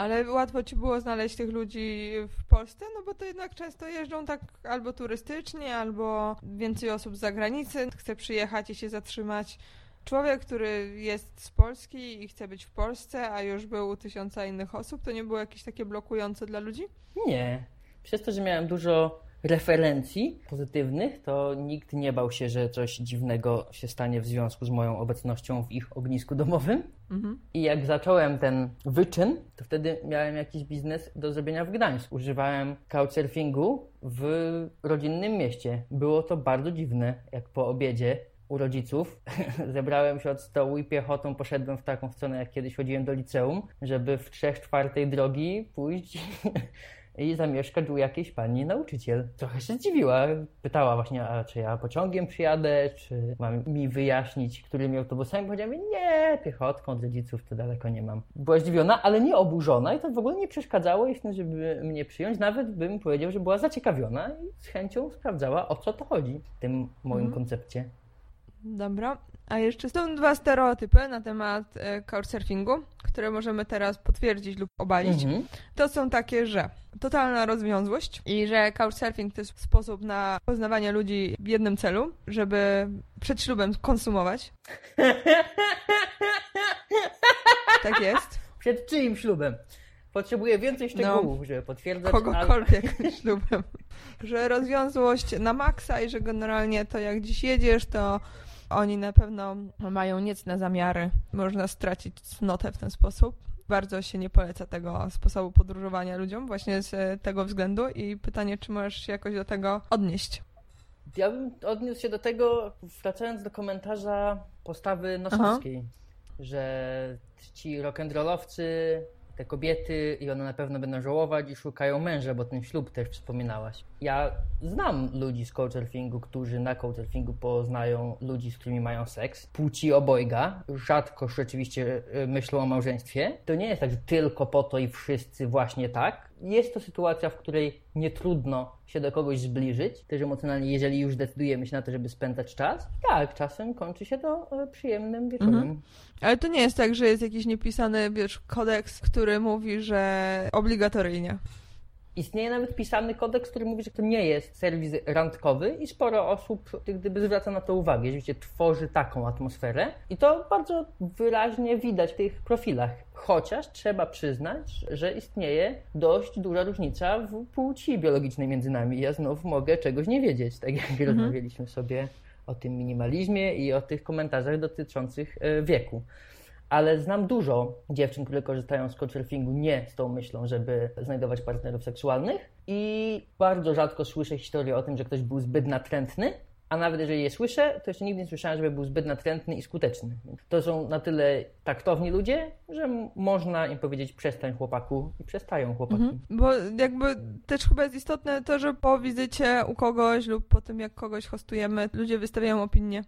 Ale łatwo ci było znaleźć tych ludzi w Polsce, no bo to jednak często jeżdżą tak albo turystycznie, albo więcej osób z zagranicy chce przyjechać i się zatrzymać. Człowiek, który jest z Polski i chce być w Polsce, a już był u tysiąca innych osób, to nie było jakieś takie blokujące dla ludzi? Nie. Przez to, że miałem dużo referencji pozytywnych, to nikt nie bał się, że coś dziwnego się stanie w związku z moją obecnością w ich ognisku domowym. Mhm. I jak zacząłem ten wyczyn, to wtedy miałem jakiś biznes do zrobienia w Gdańsku. Używałem couchsurfingu w rodzinnym mieście. Było to bardzo dziwne, jak po obiedzie u rodziców. Zebrałem się od stołu i piechotą poszedłem w taką stronę, jak kiedyś chodziłem do liceum, żeby w trzech czwartej drogi pójść i zamieszkać u jakiejś pani nauczyciel. Trochę się zdziwiła. Pytała właśnie, a czy ja pociągiem przyjadę, czy mam mi wyjaśnić, którymi autobusami. Powiedziałem, nie, piechotką od rodziców to daleko nie mam. Była zdziwiona, ale nie oburzona i to w ogóle nie przeszkadzało jej żeby mnie przyjąć. Nawet bym powiedział, że była zaciekawiona i z chęcią sprawdzała, o co to chodzi w tym moim mhm. koncepcie. Dobra. A jeszcze są dwa stereotypy na temat e, couchsurfingu, które możemy teraz potwierdzić lub obalić. Mhm. To są takie, że totalna rozwiązłość i że couchsurfing to jest sposób na poznawanie ludzi w jednym celu, żeby przed ślubem konsumować. tak jest. Przed czyim ślubem? Potrzebuję więcej szczegółów, no, żeby potwierdzać. Kogokolwiek ale... ślubem. Że rozwiązłość na maksa i że generalnie to jak dziś jedziesz, to oni na pewno mają niecne zamiary. Można stracić cnotę w ten sposób. Bardzo się nie poleca tego sposobu podróżowania ludziom właśnie z tego względu i pytanie, czy możesz się jakoś do tego odnieść. Ja bym odniósł się do tego, wracając do komentarza postawy nosowskiej, że ci rock'n'rollowcy te kobiety i one na pewno będą żałować i szukają męża, bo ten ślub też wspominałaś. Ja znam ludzi z couchsurfingu, którzy na couchsurfingu poznają ludzi, z którymi mają seks, płci obojga. Rzadko rzeczywiście e, myślą o małżeństwie. To nie jest tak, że tylko po to i wszyscy właśnie tak. Jest to sytuacja, w której nie trudno się do kogoś zbliżyć, też emocjonalnie, jeżeli już decydujemy się na to, żeby spędzać czas. Tak, czasem kończy się to e, przyjemnym wieczorem. Mhm. Ale to nie jest tak, że jest jakiś niepisany wiesz, kodeks, który mówi, że obligatoryjnie. Istnieje nawet pisany kodeks, który mówi, że to nie jest serwis randkowy i sporo osób gdyby zwraca na to uwagę. Rzeczywiście tworzy taką atmosferę i to bardzo wyraźnie widać w tych profilach. Chociaż trzeba przyznać, że istnieje dość duża różnica w płci biologicznej między nami. Ja znów mogę czegoś nie wiedzieć, tak jak mhm. rozmawialiśmy sobie o tym minimalizmie i o tych komentarzach dotyczących e, wieku ale znam dużo dziewczyn, które korzystają z couchsurfingu nie z tą myślą, żeby znajdować partnerów seksualnych i bardzo rzadko słyszę historię o tym, że ktoś był zbyt natrętny, a nawet jeżeli je słyszę, to jeszcze nigdy nie słyszałem, żeby był zbyt natrętny i skuteczny. To są na tyle taktowni ludzie, że można im powiedzieć przestań chłopaku i przestają chłopaki. Mhm, bo jakby też chyba jest istotne to, że po wizycie u kogoś lub po tym jak kogoś hostujemy, ludzie wystawiają opinię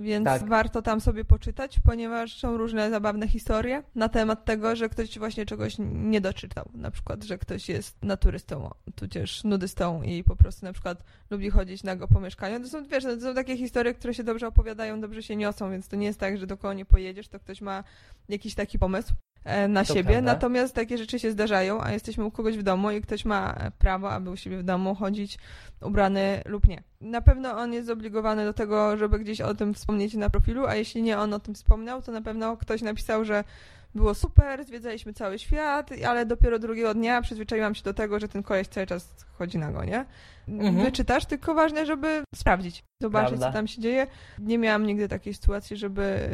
więc tak. warto tam sobie poczytać, ponieważ są różne zabawne historie na temat tego, że ktoś właśnie czegoś nie doczytał. Na przykład, że ktoś jest naturystą, tudzież nudystą i po prostu na przykład lubi chodzić nago po mieszkaniu. To są, wiesz, to są takie historie, które się dobrze opowiadają, dobrze się niosą, więc to nie jest tak, że do kogo nie pojedziesz, to ktoś ma jakiś taki pomysł. E, na to siebie, prawda. natomiast takie rzeczy się zdarzają, a jesteśmy u kogoś w domu i ktoś ma prawo, aby u siebie w domu chodzić ubrany lub nie. Na pewno on jest zobligowany do tego, żeby gdzieś o tym wspomnieć na profilu, a jeśli nie on o tym wspomniał, to na pewno ktoś napisał, że było super, zwiedzaliśmy cały świat, ale dopiero drugiego dnia przyzwyczaiłam się do tego, że ten koleś cały czas chodzi na go, nie? Mhm. Wyczytasz, tylko ważne, żeby sprawdzić, zobaczyć, Prawda. co tam się dzieje. Nie miałam nigdy takiej sytuacji, żeby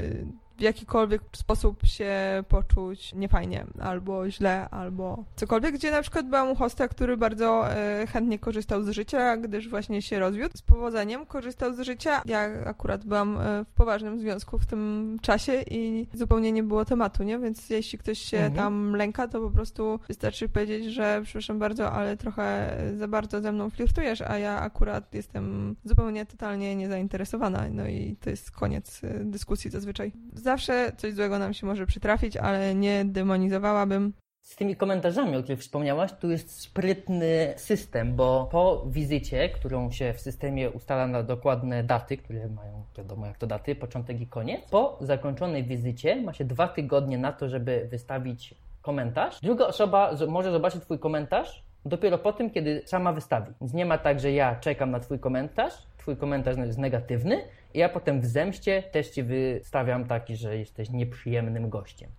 w jakikolwiek sposób się poczuć niefajnie, albo źle, albo cokolwiek, gdzie na przykład byłam u hosta, który bardzo e, chętnie korzystał z życia, gdyż właśnie się rozwiódł. Z powodzeniem korzystał z życia. Ja akurat byłam e, w poważnym związku w tym czasie i zupełnie nie było tematu, nie? Więc jeśli ktoś się mhm. tam lęka, to po prostu wystarczy powiedzieć, że przepraszam bardzo, ale trochę za bardzo ze mną flirtujesz, a ja akurat jestem zupełnie, totalnie niezainteresowana. No i to jest koniec e, dyskusji zazwyczaj. Zawsze coś złego nam się może przytrafić, ale nie demonizowałabym z tymi komentarzami, o których wspomniałaś, tu jest sprytny system, bo po wizycie, którą się w systemie ustala na dokładne daty, które mają wiadomo jak to daty, początek i koniec, po zakończonej wizycie ma się dwa tygodnie na to, żeby wystawić komentarz. Druga osoba może zobaczyć Twój komentarz dopiero po tym, kiedy sama wystawi. Więc nie ma tak, że ja czekam na Twój komentarz, Twój komentarz jest negatywny i ja potem w zemście też Ci wystawiam taki, że jesteś nieprzyjemnym gościem.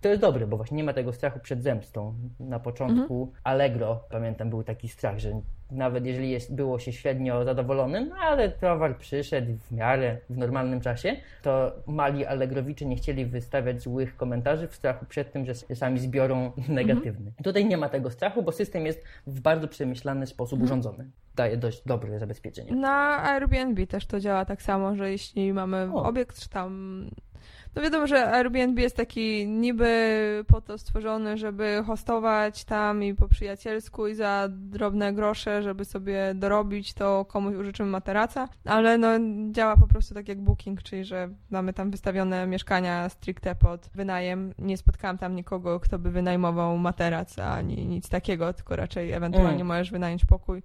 To jest dobre, bo właśnie nie ma tego strachu przed zemstą. Na początku mhm. Allegro, pamiętam, był taki strach, że nawet jeżeli jest, było się średnio zadowolonym, no ale towar przyszedł w miarę, w normalnym czasie, to mali Allegrowicze nie chcieli wystawiać złych komentarzy w strachu przed tym, że sami zbiorą negatywny. Mhm. Tutaj nie ma tego strachu, bo system jest w bardzo przemyślany sposób mhm. urządzony. Daje dość dobre zabezpieczenie. Na Airbnb też to działa tak samo, że jeśli mamy o. obiekt, czy tam no wiadomo, że Airbnb jest taki niby po to stworzony, żeby hostować tam i po przyjacielsku i za drobne grosze, żeby sobie dorobić, to komuś użyczymy materaca, ale no działa po prostu tak jak Booking, czyli że mamy tam wystawione mieszkania stricte pod wynajem. Nie spotkałam tam nikogo, kto by wynajmował materac, ani nic takiego, tylko raczej ewentualnie mm. możesz wynająć pokój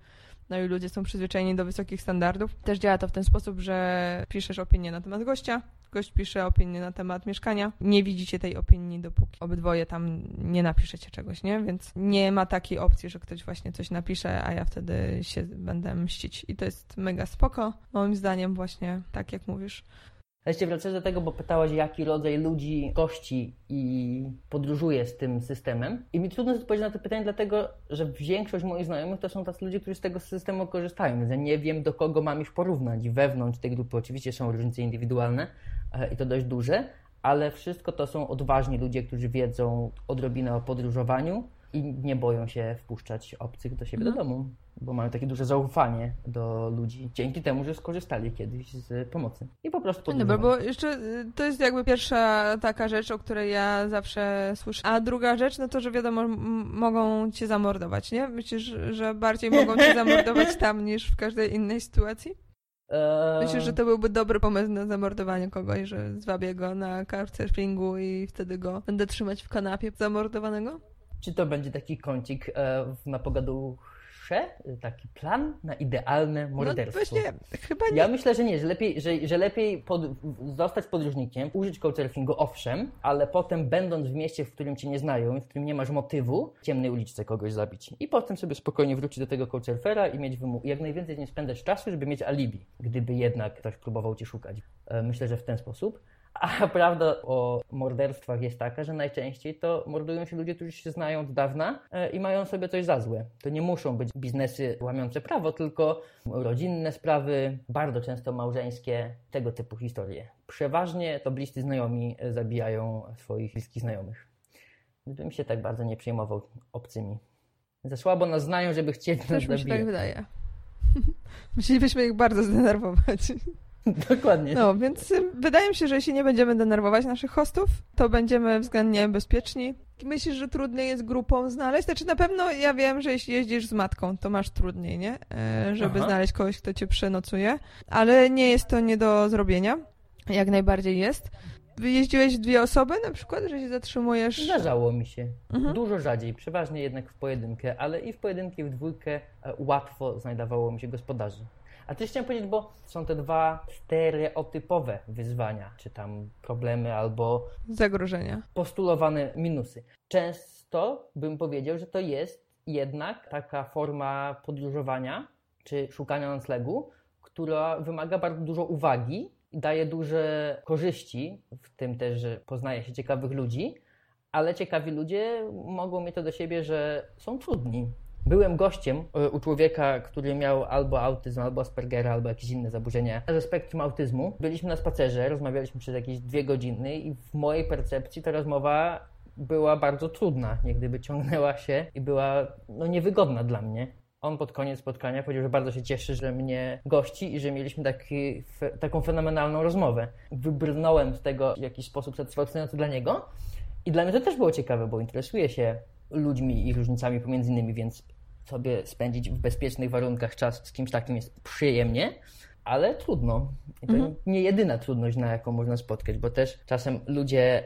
no i ludzie są przyzwyczajeni do wysokich standardów. Też działa to w ten sposób, że piszesz opinię na temat gościa, gość pisze opinię na temat mieszkania. Nie widzicie tej opinii, dopóki obydwoje tam nie napiszecie czegoś, nie? Więc nie ma takiej opcji, że ktoś właśnie coś napisze, a ja wtedy się będę mścić. I to jest mega spoko. Moim zdaniem właśnie tak jak mówisz. Ale jeszcze wracając do tego, bo pytałaś, jaki rodzaj ludzi gości i podróżuje z tym systemem. I mi trudno jest odpowiedzieć na to pytanie, dlatego że większość moich znajomych to są tacy ludzie, którzy z tego systemu korzystają. Więc ja nie wiem, do kogo mam już porównać. Wewnątrz tej grupy oczywiście są różnice indywidualne e, i to dość duże, ale wszystko to są odważni ludzie, którzy wiedzą odrobinę o podróżowaniu i nie boją się wpuszczać obcych do siebie do mhm. domu bo mają takie duże zaufanie do ludzi, dzięki temu, że skorzystali kiedyś z pomocy. I po prostu No Dobra, bo jeszcze y, to jest jakby pierwsza taka rzecz, o której ja zawsze słyszę. A druga rzecz, no to, że wiadomo, mogą cię zamordować, nie? Myślisz, że bardziej mogą cię zamordować tam niż w każdej innej sytuacji? Eee... Myślisz, że to byłby dobry pomysł na zamordowanie kogoś, że zwabię go na couchsurfingu i wtedy go będę trzymać w kanapie zamordowanego? Czy to będzie taki kącik e, na pogadu taki plan na idealne no morderstwo. No właśnie, chyba nie. Ja myślę, że nie, że lepiej, że, że lepiej pod, zostać podróżnikiem, użyć couchsurfingu, owszem, ale potem będąc w mieście, w którym cię nie znają i w którym nie masz motywu, w ciemnej uliczce kogoś zabić. I potem sobie spokojnie wrócić do tego couchsurfera i mieć wymóg, jak najwięcej nie spędzać czasu, żeby mieć alibi, gdyby jednak ktoś próbował cię szukać. E, myślę, że w ten sposób. A prawda o morderstwach jest taka, że najczęściej to mordują się ludzie, którzy się znają od dawna e, i mają sobie coś za złe. To nie muszą być biznesy łamiące prawo, tylko rodzinne sprawy, bardzo często małżeńskie, tego typu historie. Przeważnie to bliscy znajomi e, zabijają swoich bliskich znajomych. Gdybym się tak bardzo nie przejmował obcymi. Za słabo nas znają, żeby chcieli nas Też zabijać. mi się tak wydaje. Musielibyśmy ich bardzo zdenerwować. Dokładnie. No, więc y, wydaje mi się, że jeśli nie będziemy denerwować naszych hostów, to będziemy względnie bezpieczni. Myślisz, że trudniej jest grupą znaleźć? Znaczy na pewno ja wiem, że jeśli jeździsz z matką, to masz trudniej, nie? E, żeby Aha. znaleźć kogoś, kto cię przenocuje. Ale nie jest to nie do zrobienia. Jak najbardziej jest. Jeździłeś dwie osoby na przykład, że się zatrzymujesz? Zdarzało mi się. Mhm. Dużo rzadziej, przeważnie jednak w pojedynkę, ale i w pojedynkę, i w dwójkę e, łatwo znajdowało mi się gospodarzy. A też chciałem powiedzieć, bo są te dwa stereotypowe wyzwania, czy tam problemy albo zagrożenia. Postulowane minusy. Często bym powiedział, że to jest jednak taka forma podróżowania czy szukania noclegu, która wymaga bardzo dużo uwagi i daje duże korzyści, w tym też, że poznaje się ciekawych ludzi, ale ciekawi ludzie mogą mieć to do siebie, że są trudni Byłem gościem e, u człowieka, który miał albo autyzm, albo Aspergera, albo jakieś inne zaburzenia ze spektrum autyzmu. Byliśmy na spacerze, rozmawialiśmy przez jakieś dwie godziny i w mojej percepcji ta rozmowa była bardzo trudna, jak ciągnęła się i była no, niewygodna dla mnie. On pod koniec spotkania powiedział, że bardzo się cieszy, że mnie gości i że mieliśmy taki, taką fenomenalną rozmowę. Wybrnąłem z tego w jakiś sposób satysfakcjonujący dla niego i dla mnie to też było ciekawe, bo interesuje się ludźmi i różnicami pomiędzy nimi, więc sobie spędzić w bezpiecznych warunkach czas z kimś takim jest przyjemnie, ale trudno. I to mhm. nie jedyna trudność, na jaką można spotkać, bo też czasem ludzie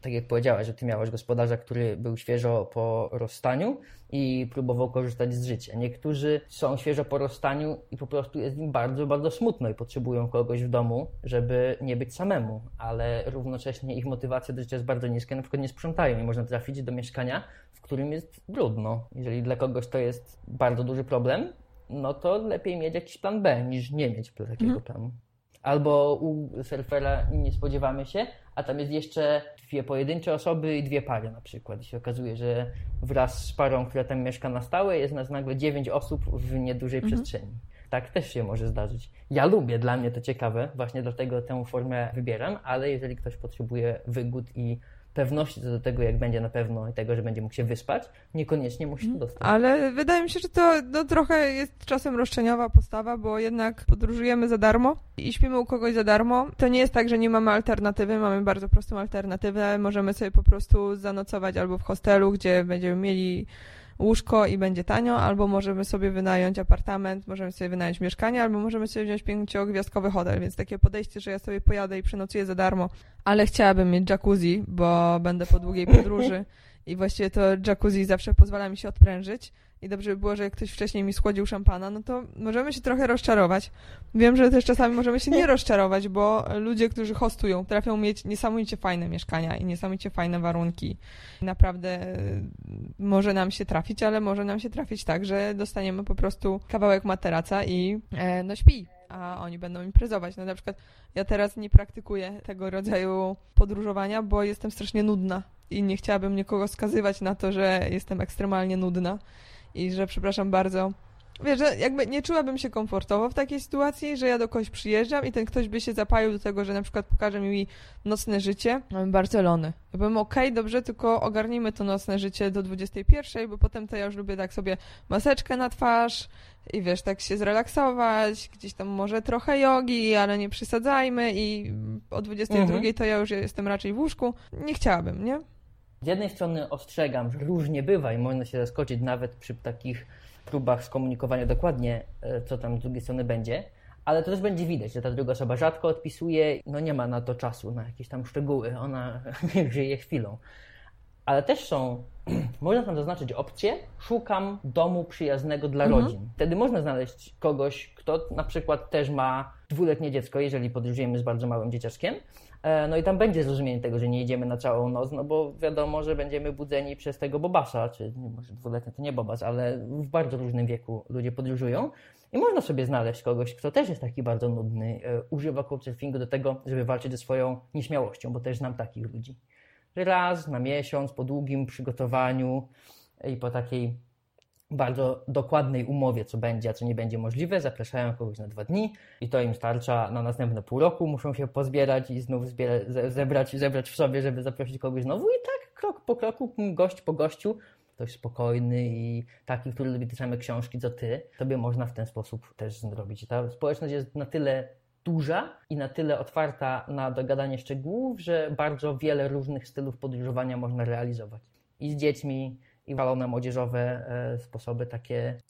tak jak powiedziałaś, że ty miałaś gospodarza, który był świeżo po rozstaniu i próbował korzystać z życia. Niektórzy są świeżo po rozstaniu i po prostu jest im bardzo, bardzo smutno i potrzebują kogoś w domu, żeby nie być samemu, ale równocześnie ich motywacja do życia jest bardzo niska, na przykład nie sprzątają i można trafić do mieszkania, którym jest brudno. Jeżeli dla kogoś to jest bardzo duży problem, no to lepiej mieć jakiś plan B niż nie mieć takiego mhm. planu. Albo u surfera nie spodziewamy się, a tam jest jeszcze dwie pojedyncze osoby i dwie pary na przykład. I się okazuje, że wraz z parą, która tam mieszka na stałe, jest nas nagle dziewięć osób w niedużej mhm. przestrzeni. Tak też się może zdarzyć. Ja lubię, dla mnie to ciekawe, właśnie dlatego tę formę wybieram, ale jeżeli ktoś potrzebuje wygód i pewności co do tego, jak będzie na pewno i tego, że będzie mógł się wyspać, niekoniecznie musi to dostać. Ale wydaje mi się, że to no, trochę jest czasem roszczeniowa postawa, bo jednak podróżujemy za darmo i śpimy u kogoś za darmo. To nie jest tak, że nie mamy alternatywy, mamy bardzo prostą alternatywę. Możemy sobie po prostu zanocować albo w hostelu, gdzie będziemy mieli łóżko i będzie tanio, albo możemy sobie wynająć apartament, możemy sobie wynająć mieszkanie, albo możemy sobie wziąć pięciogwiazdkowy hotel, więc takie podejście, że ja sobie pojadę i przenocuję za darmo, ale chciałabym mieć jacuzzi, bo będę po długiej podróży i właściwie to jacuzzi zawsze pozwala mi się odprężyć, i dobrze by było, że ktoś wcześniej mi schłodził szampana, no to możemy się trochę rozczarować. Wiem, że też czasami możemy się nie rozczarować, bo ludzie, którzy hostują, trafią mieć niesamowicie fajne mieszkania i niesamowicie fajne warunki. Naprawdę e, może nam się trafić, ale może nam się trafić tak, że dostaniemy po prostu kawałek materaca i e, no śpi a oni będą imprezować. No na przykład ja teraz nie praktykuję tego rodzaju podróżowania, bo jestem strasznie nudna i nie chciałabym nikogo skazywać na to, że jestem ekstremalnie nudna i że przepraszam bardzo, wiesz, że jakby nie czułabym się komfortowo w takiej sytuacji, że ja do kogoś przyjeżdżam i ten ktoś by się zapalił do tego, że na przykład pokaże mi nocne życie Barcelony. Ja powiem, okej, okay, dobrze, tylko ogarnijmy to nocne życie do 21, bo potem to ja już lubię tak sobie maseczkę na twarz i wiesz, tak się zrelaksować, gdzieś tam może trochę jogi, ale nie przesadzajmy i o 22 mhm. to ja już jestem raczej w łóżku. Nie chciałabym, nie? Z jednej strony ostrzegam, że różnie bywa i można się zaskoczyć nawet przy takich próbach skomunikowania dokładnie, e, co tam z drugiej strony będzie, ale to też będzie widać, że ta druga osoba rzadko odpisuje, no nie ma na to czasu, na jakieś tam szczegóły, ona żyje chwilą. Ale też są, można tam zaznaczyć opcję, szukam domu przyjaznego dla mhm. rodzin. Wtedy można znaleźć kogoś, kto na przykład też ma dwuletnie dziecko, jeżeli podróżujemy z bardzo małym dzieciaczkiem, no i tam będzie zrozumienie tego, że nie idziemy na całą noc, no bo wiadomo, że będziemy budzeni przez tego bobasza, czy może dwuletnie to nie bobas, ale w bardzo różnym wieku ludzie podróżują. I można sobie znaleźć kogoś, kto też jest taki bardzo nudny, e, używa couchsurfingu do tego, żeby walczyć ze swoją nieśmiałością, bo też znam takich ludzi. Raz na miesiąc, po długim przygotowaniu i po takiej bardzo dokładnej umowie, co będzie, a co nie będzie możliwe. Zapraszają kogoś na dwa dni i to im starcza na następne pół roku. Muszą się pozbierać i znów zbierać, zebrać, zebrać w sobie, żeby zaprosić kogoś znowu i tak krok po kroku, gość po gościu. Ktoś spokojny i taki, który lubi te same książki co ty, tobie można w ten sposób też zrobić. Ta społeczność jest na tyle duża i na tyle otwarta na dogadanie szczegółów, że bardzo wiele różnych stylów podróżowania można realizować. I z dziećmi, i walone młodzieżowe e, sposoby takie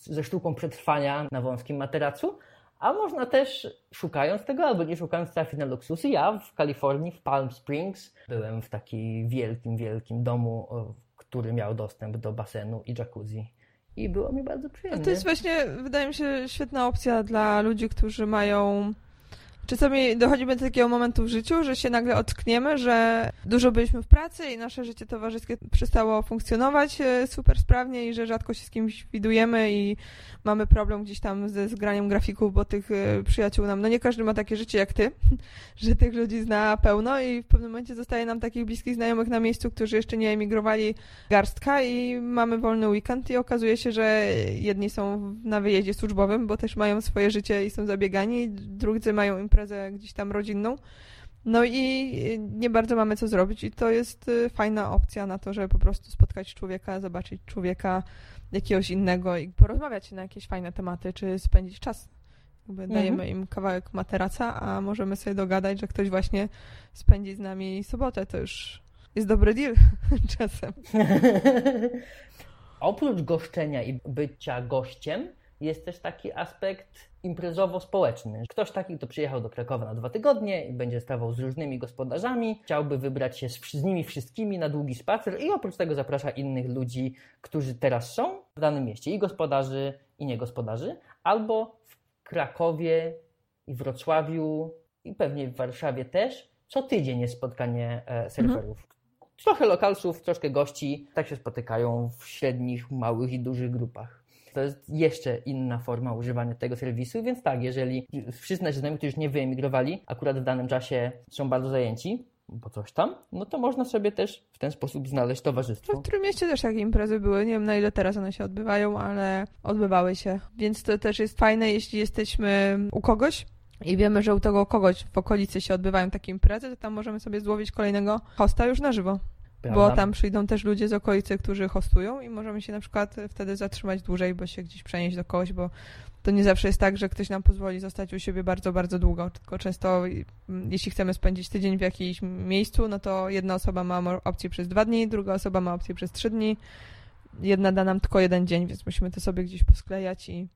ze sztuką przetrwania na wąskim materacu. A można też, szukając tego, albo nie szukając, trafić na luksusy. Ja w Kalifornii, w Palm Springs, byłem w takim wielkim, wielkim domu, który miał dostęp do basenu i jacuzzi. I było mi bardzo przyjemnie. To jest właśnie, wydaje mi się, świetna opcja dla ludzi, którzy mają Czasami dochodzimy do takiego momentu w życiu, że się nagle ockniemy, że dużo byliśmy w pracy i nasze życie towarzyskie przestało funkcjonować e, super sprawnie i że rzadko się z kimś widujemy i mamy problem gdzieś tam ze zgraniem grafików, bo tych e, przyjaciół nam, no nie każdy ma takie życie jak ty, że tych ludzi zna pełno i w pewnym momencie zostaje nam takich bliskich znajomych na miejscu, którzy jeszcze nie emigrowali garstka i mamy wolny weekend i okazuje się, że jedni są na wyjeździe służbowym, bo też mają swoje życie i są zabiegani, drudzy mają imprezę gdzieś tam rodzinną. No i nie bardzo mamy co zrobić i to jest y, fajna opcja na to, żeby po prostu spotkać człowieka, zobaczyć człowieka jakiegoś innego i porozmawiać na jakieś fajne tematy, czy spędzić czas. Jakby mhm. Dajemy im kawałek materaca, a możemy sobie dogadać, że ktoś właśnie spędzi z nami sobotę. To już jest dobry deal czasem. Oprócz goszczenia i bycia gościem, jest też taki aspekt imprezowo-społeczny. Ktoś taki, kto przyjechał do Krakowa na dwa tygodnie i będzie stawał z różnymi gospodarzami, chciałby wybrać się z, z nimi wszystkimi na długi spacer i oprócz tego zaprasza innych ludzi, którzy teraz są w danym mieście, i gospodarzy, i niegospodarzy, albo w Krakowie, i Wrocławiu, i pewnie w Warszawie też, co tydzień jest spotkanie e, surferów. Mhm. Trochę lokalsów, troszkę gości, tak się spotykają w średnich, małych i dużych grupach. To jest jeszcze inna forma używania tego serwisu, więc tak, jeżeli wszyscy nasi znajomi, którzy już nie wyemigrowali, akurat w danym czasie są bardzo zajęci, bo coś tam, no to można sobie też w ten sposób znaleźć towarzystwo. W którym mieście też takie imprezy były. Nie wiem na ile teraz one się odbywają, ale odbywały się. Więc to też jest fajne, jeśli jesteśmy u kogoś, i wiemy, że u tego kogoś w okolicy się odbywają takie imprezy, to tam możemy sobie złowić kolejnego hosta już na żywo. Prawda? Bo tam przyjdą też ludzie z okolicy, którzy hostują i możemy się na przykład wtedy zatrzymać dłużej, bo się gdzieś przenieść do kogoś, bo to nie zawsze jest tak, że ktoś nam pozwoli zostać u siebie bardzo, bardzo długo. Tylko często, mm, jeśli chcemy spędzić tydzień w jakimś miejscu, no to jedna osoba ma opcję przez dwa dni, druga osoba ma opcję przez trzy dni. Jedna da nam tylko jeden dzień, więc musimy to sobie gdzieś posklejać i,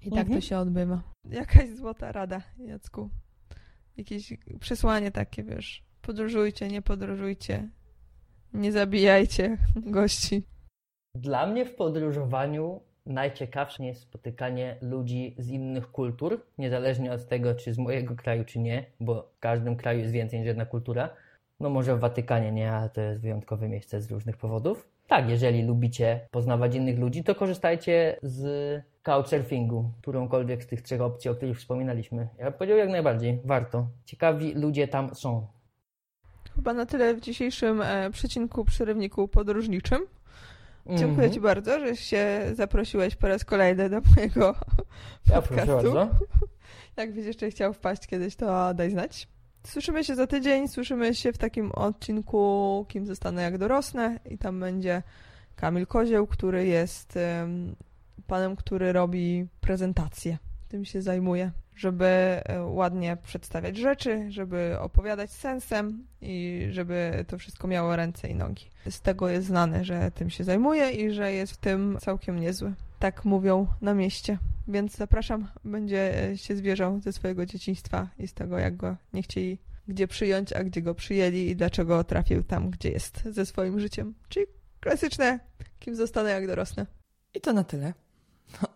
i tak mhm. to się odbywa. Jakaś złota rada, Jacku. Jakieś przesłanie takie, wiesz. Podróżujcie, nie podróżujcie nie zabijajcie gości. Dla mnie w podróżowaniu najciekawsze jest spotykanie ludzi z innych kultur, niezależnie od tego, czy z mojego kraju, czy nie, bo w każdym kraju jest więcej niż jedna kultura. No może w Watykanie nie, ale to jest wyjątkowe miejsce z różnych powodów. Tak, jeżeli lubicie poznawać innych ludzi, to korzystajcie z couchsurfingu, którąkolwiek z tych trzech opcji, o których wspominaliśmy. Ja bym powiedział jak najbardziej, warto. Ciekawi ludzie tam są chyba na tyle w dzisiejszym e, przecinku, przerywniku podróżniczym. Mm -hmm. Dziękuję Ci bardzo, że się zaprosiłeś po raz kolejny do mojego ja podcastu. Bardzo. Jak byś jeszcze chciał wpaść kiedyś, to daj znać. Słyszymy się za tydzień, słyszymy się w takim odcinku Kim zostanę jak dorosnę i tam będzie Kamil Kozieł, który jest panem, który robi prezentację. Tym się zajmuje żeby e, ładnie przedstawiać rzeczy, żeby opowiadać sensem i żeby to wszystko miało ręce i nogi. Z tego jest znane, że tym się zajmuje i że jest w tym całkiem niezły. Tak mówią na mieście. Więc zapraszam, będzie się zwierzał ze swojego dzieciństwa i z tego, jak go nie chcieli gdzie przyjąć, a gdzie go przyjęli i dlaczego trafił tam, gdzie jest ze swoim życiem. Czyli klasyczne, kim zostanę, jak dorosnę. I to na tyle.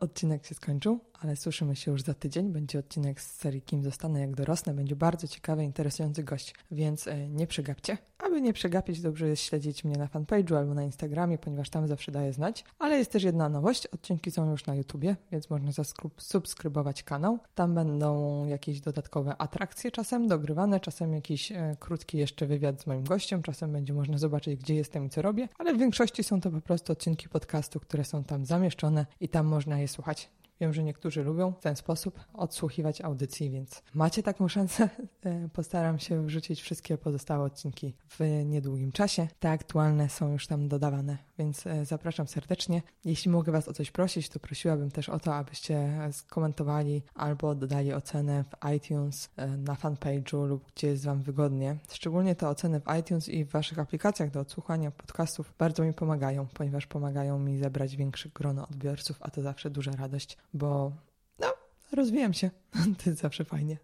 Odcinek się skończył, ale słyszymy się już za tydzień. Będzie odcinek z serii Kim zostanę jak dorosnę. Będzie bardzo ciekawy, interesujący gość, więc e, nie przegapcie. Aby nie przegapić, dobrze jest śledzić mnie na fanpage'u albo na Instagramie, ponieważ tam zawsze daję znać. Ale jest też jedna nowość. Odcinki są już na YouTubie, więc można subskrybować kanał. Tam będą jakieś dodatkowe atrakcje czasem dogrywane, czasem jakiś e, krótki jeszcze wywiad z moim gościem, czasem będzie można zobaczyć, gdzie jestem i co robię, ale w większości są to po prostu odcinki podcastu, które są tam zamieszczone i tam można je słuchać. Wiem, że niektórzy lubią w ten sposób odsłuchiwać audycji, więc macie taką szansę. E, postaram się wrzucić wszystkie pozostałe odcinki w niedługim czasie. Te aktualne są już tam dodawane, więc e, zapraszam serdecznie. Jeśli mogę Was o coś prosić, to prosiłabym też o to, abyście skomentowali albo dodali ocenę w iTunes, e, na fanpage'u lub gdzie jest Wam wygodnie. Szczególnie te oceny w iTunes i w Waszych aplikacjach do odsłuchania podcastów bardzo mi pomagają, ponieważ pomagają mi zebrać większe grono odbiorców, a to zawsze duża radość bo no, rozwijam się. to jest zawsze fajnie.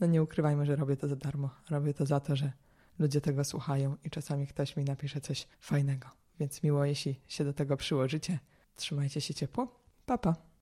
No nie ukrywajmy, że robię to za darmo. Robię to za to, że ludzie tego słuchają i czasami ktoś mi napisze coś fajnego. Więc miło, jeśli się do tego przyłożycie. Trzymajcie się ciepło. Pa, pa.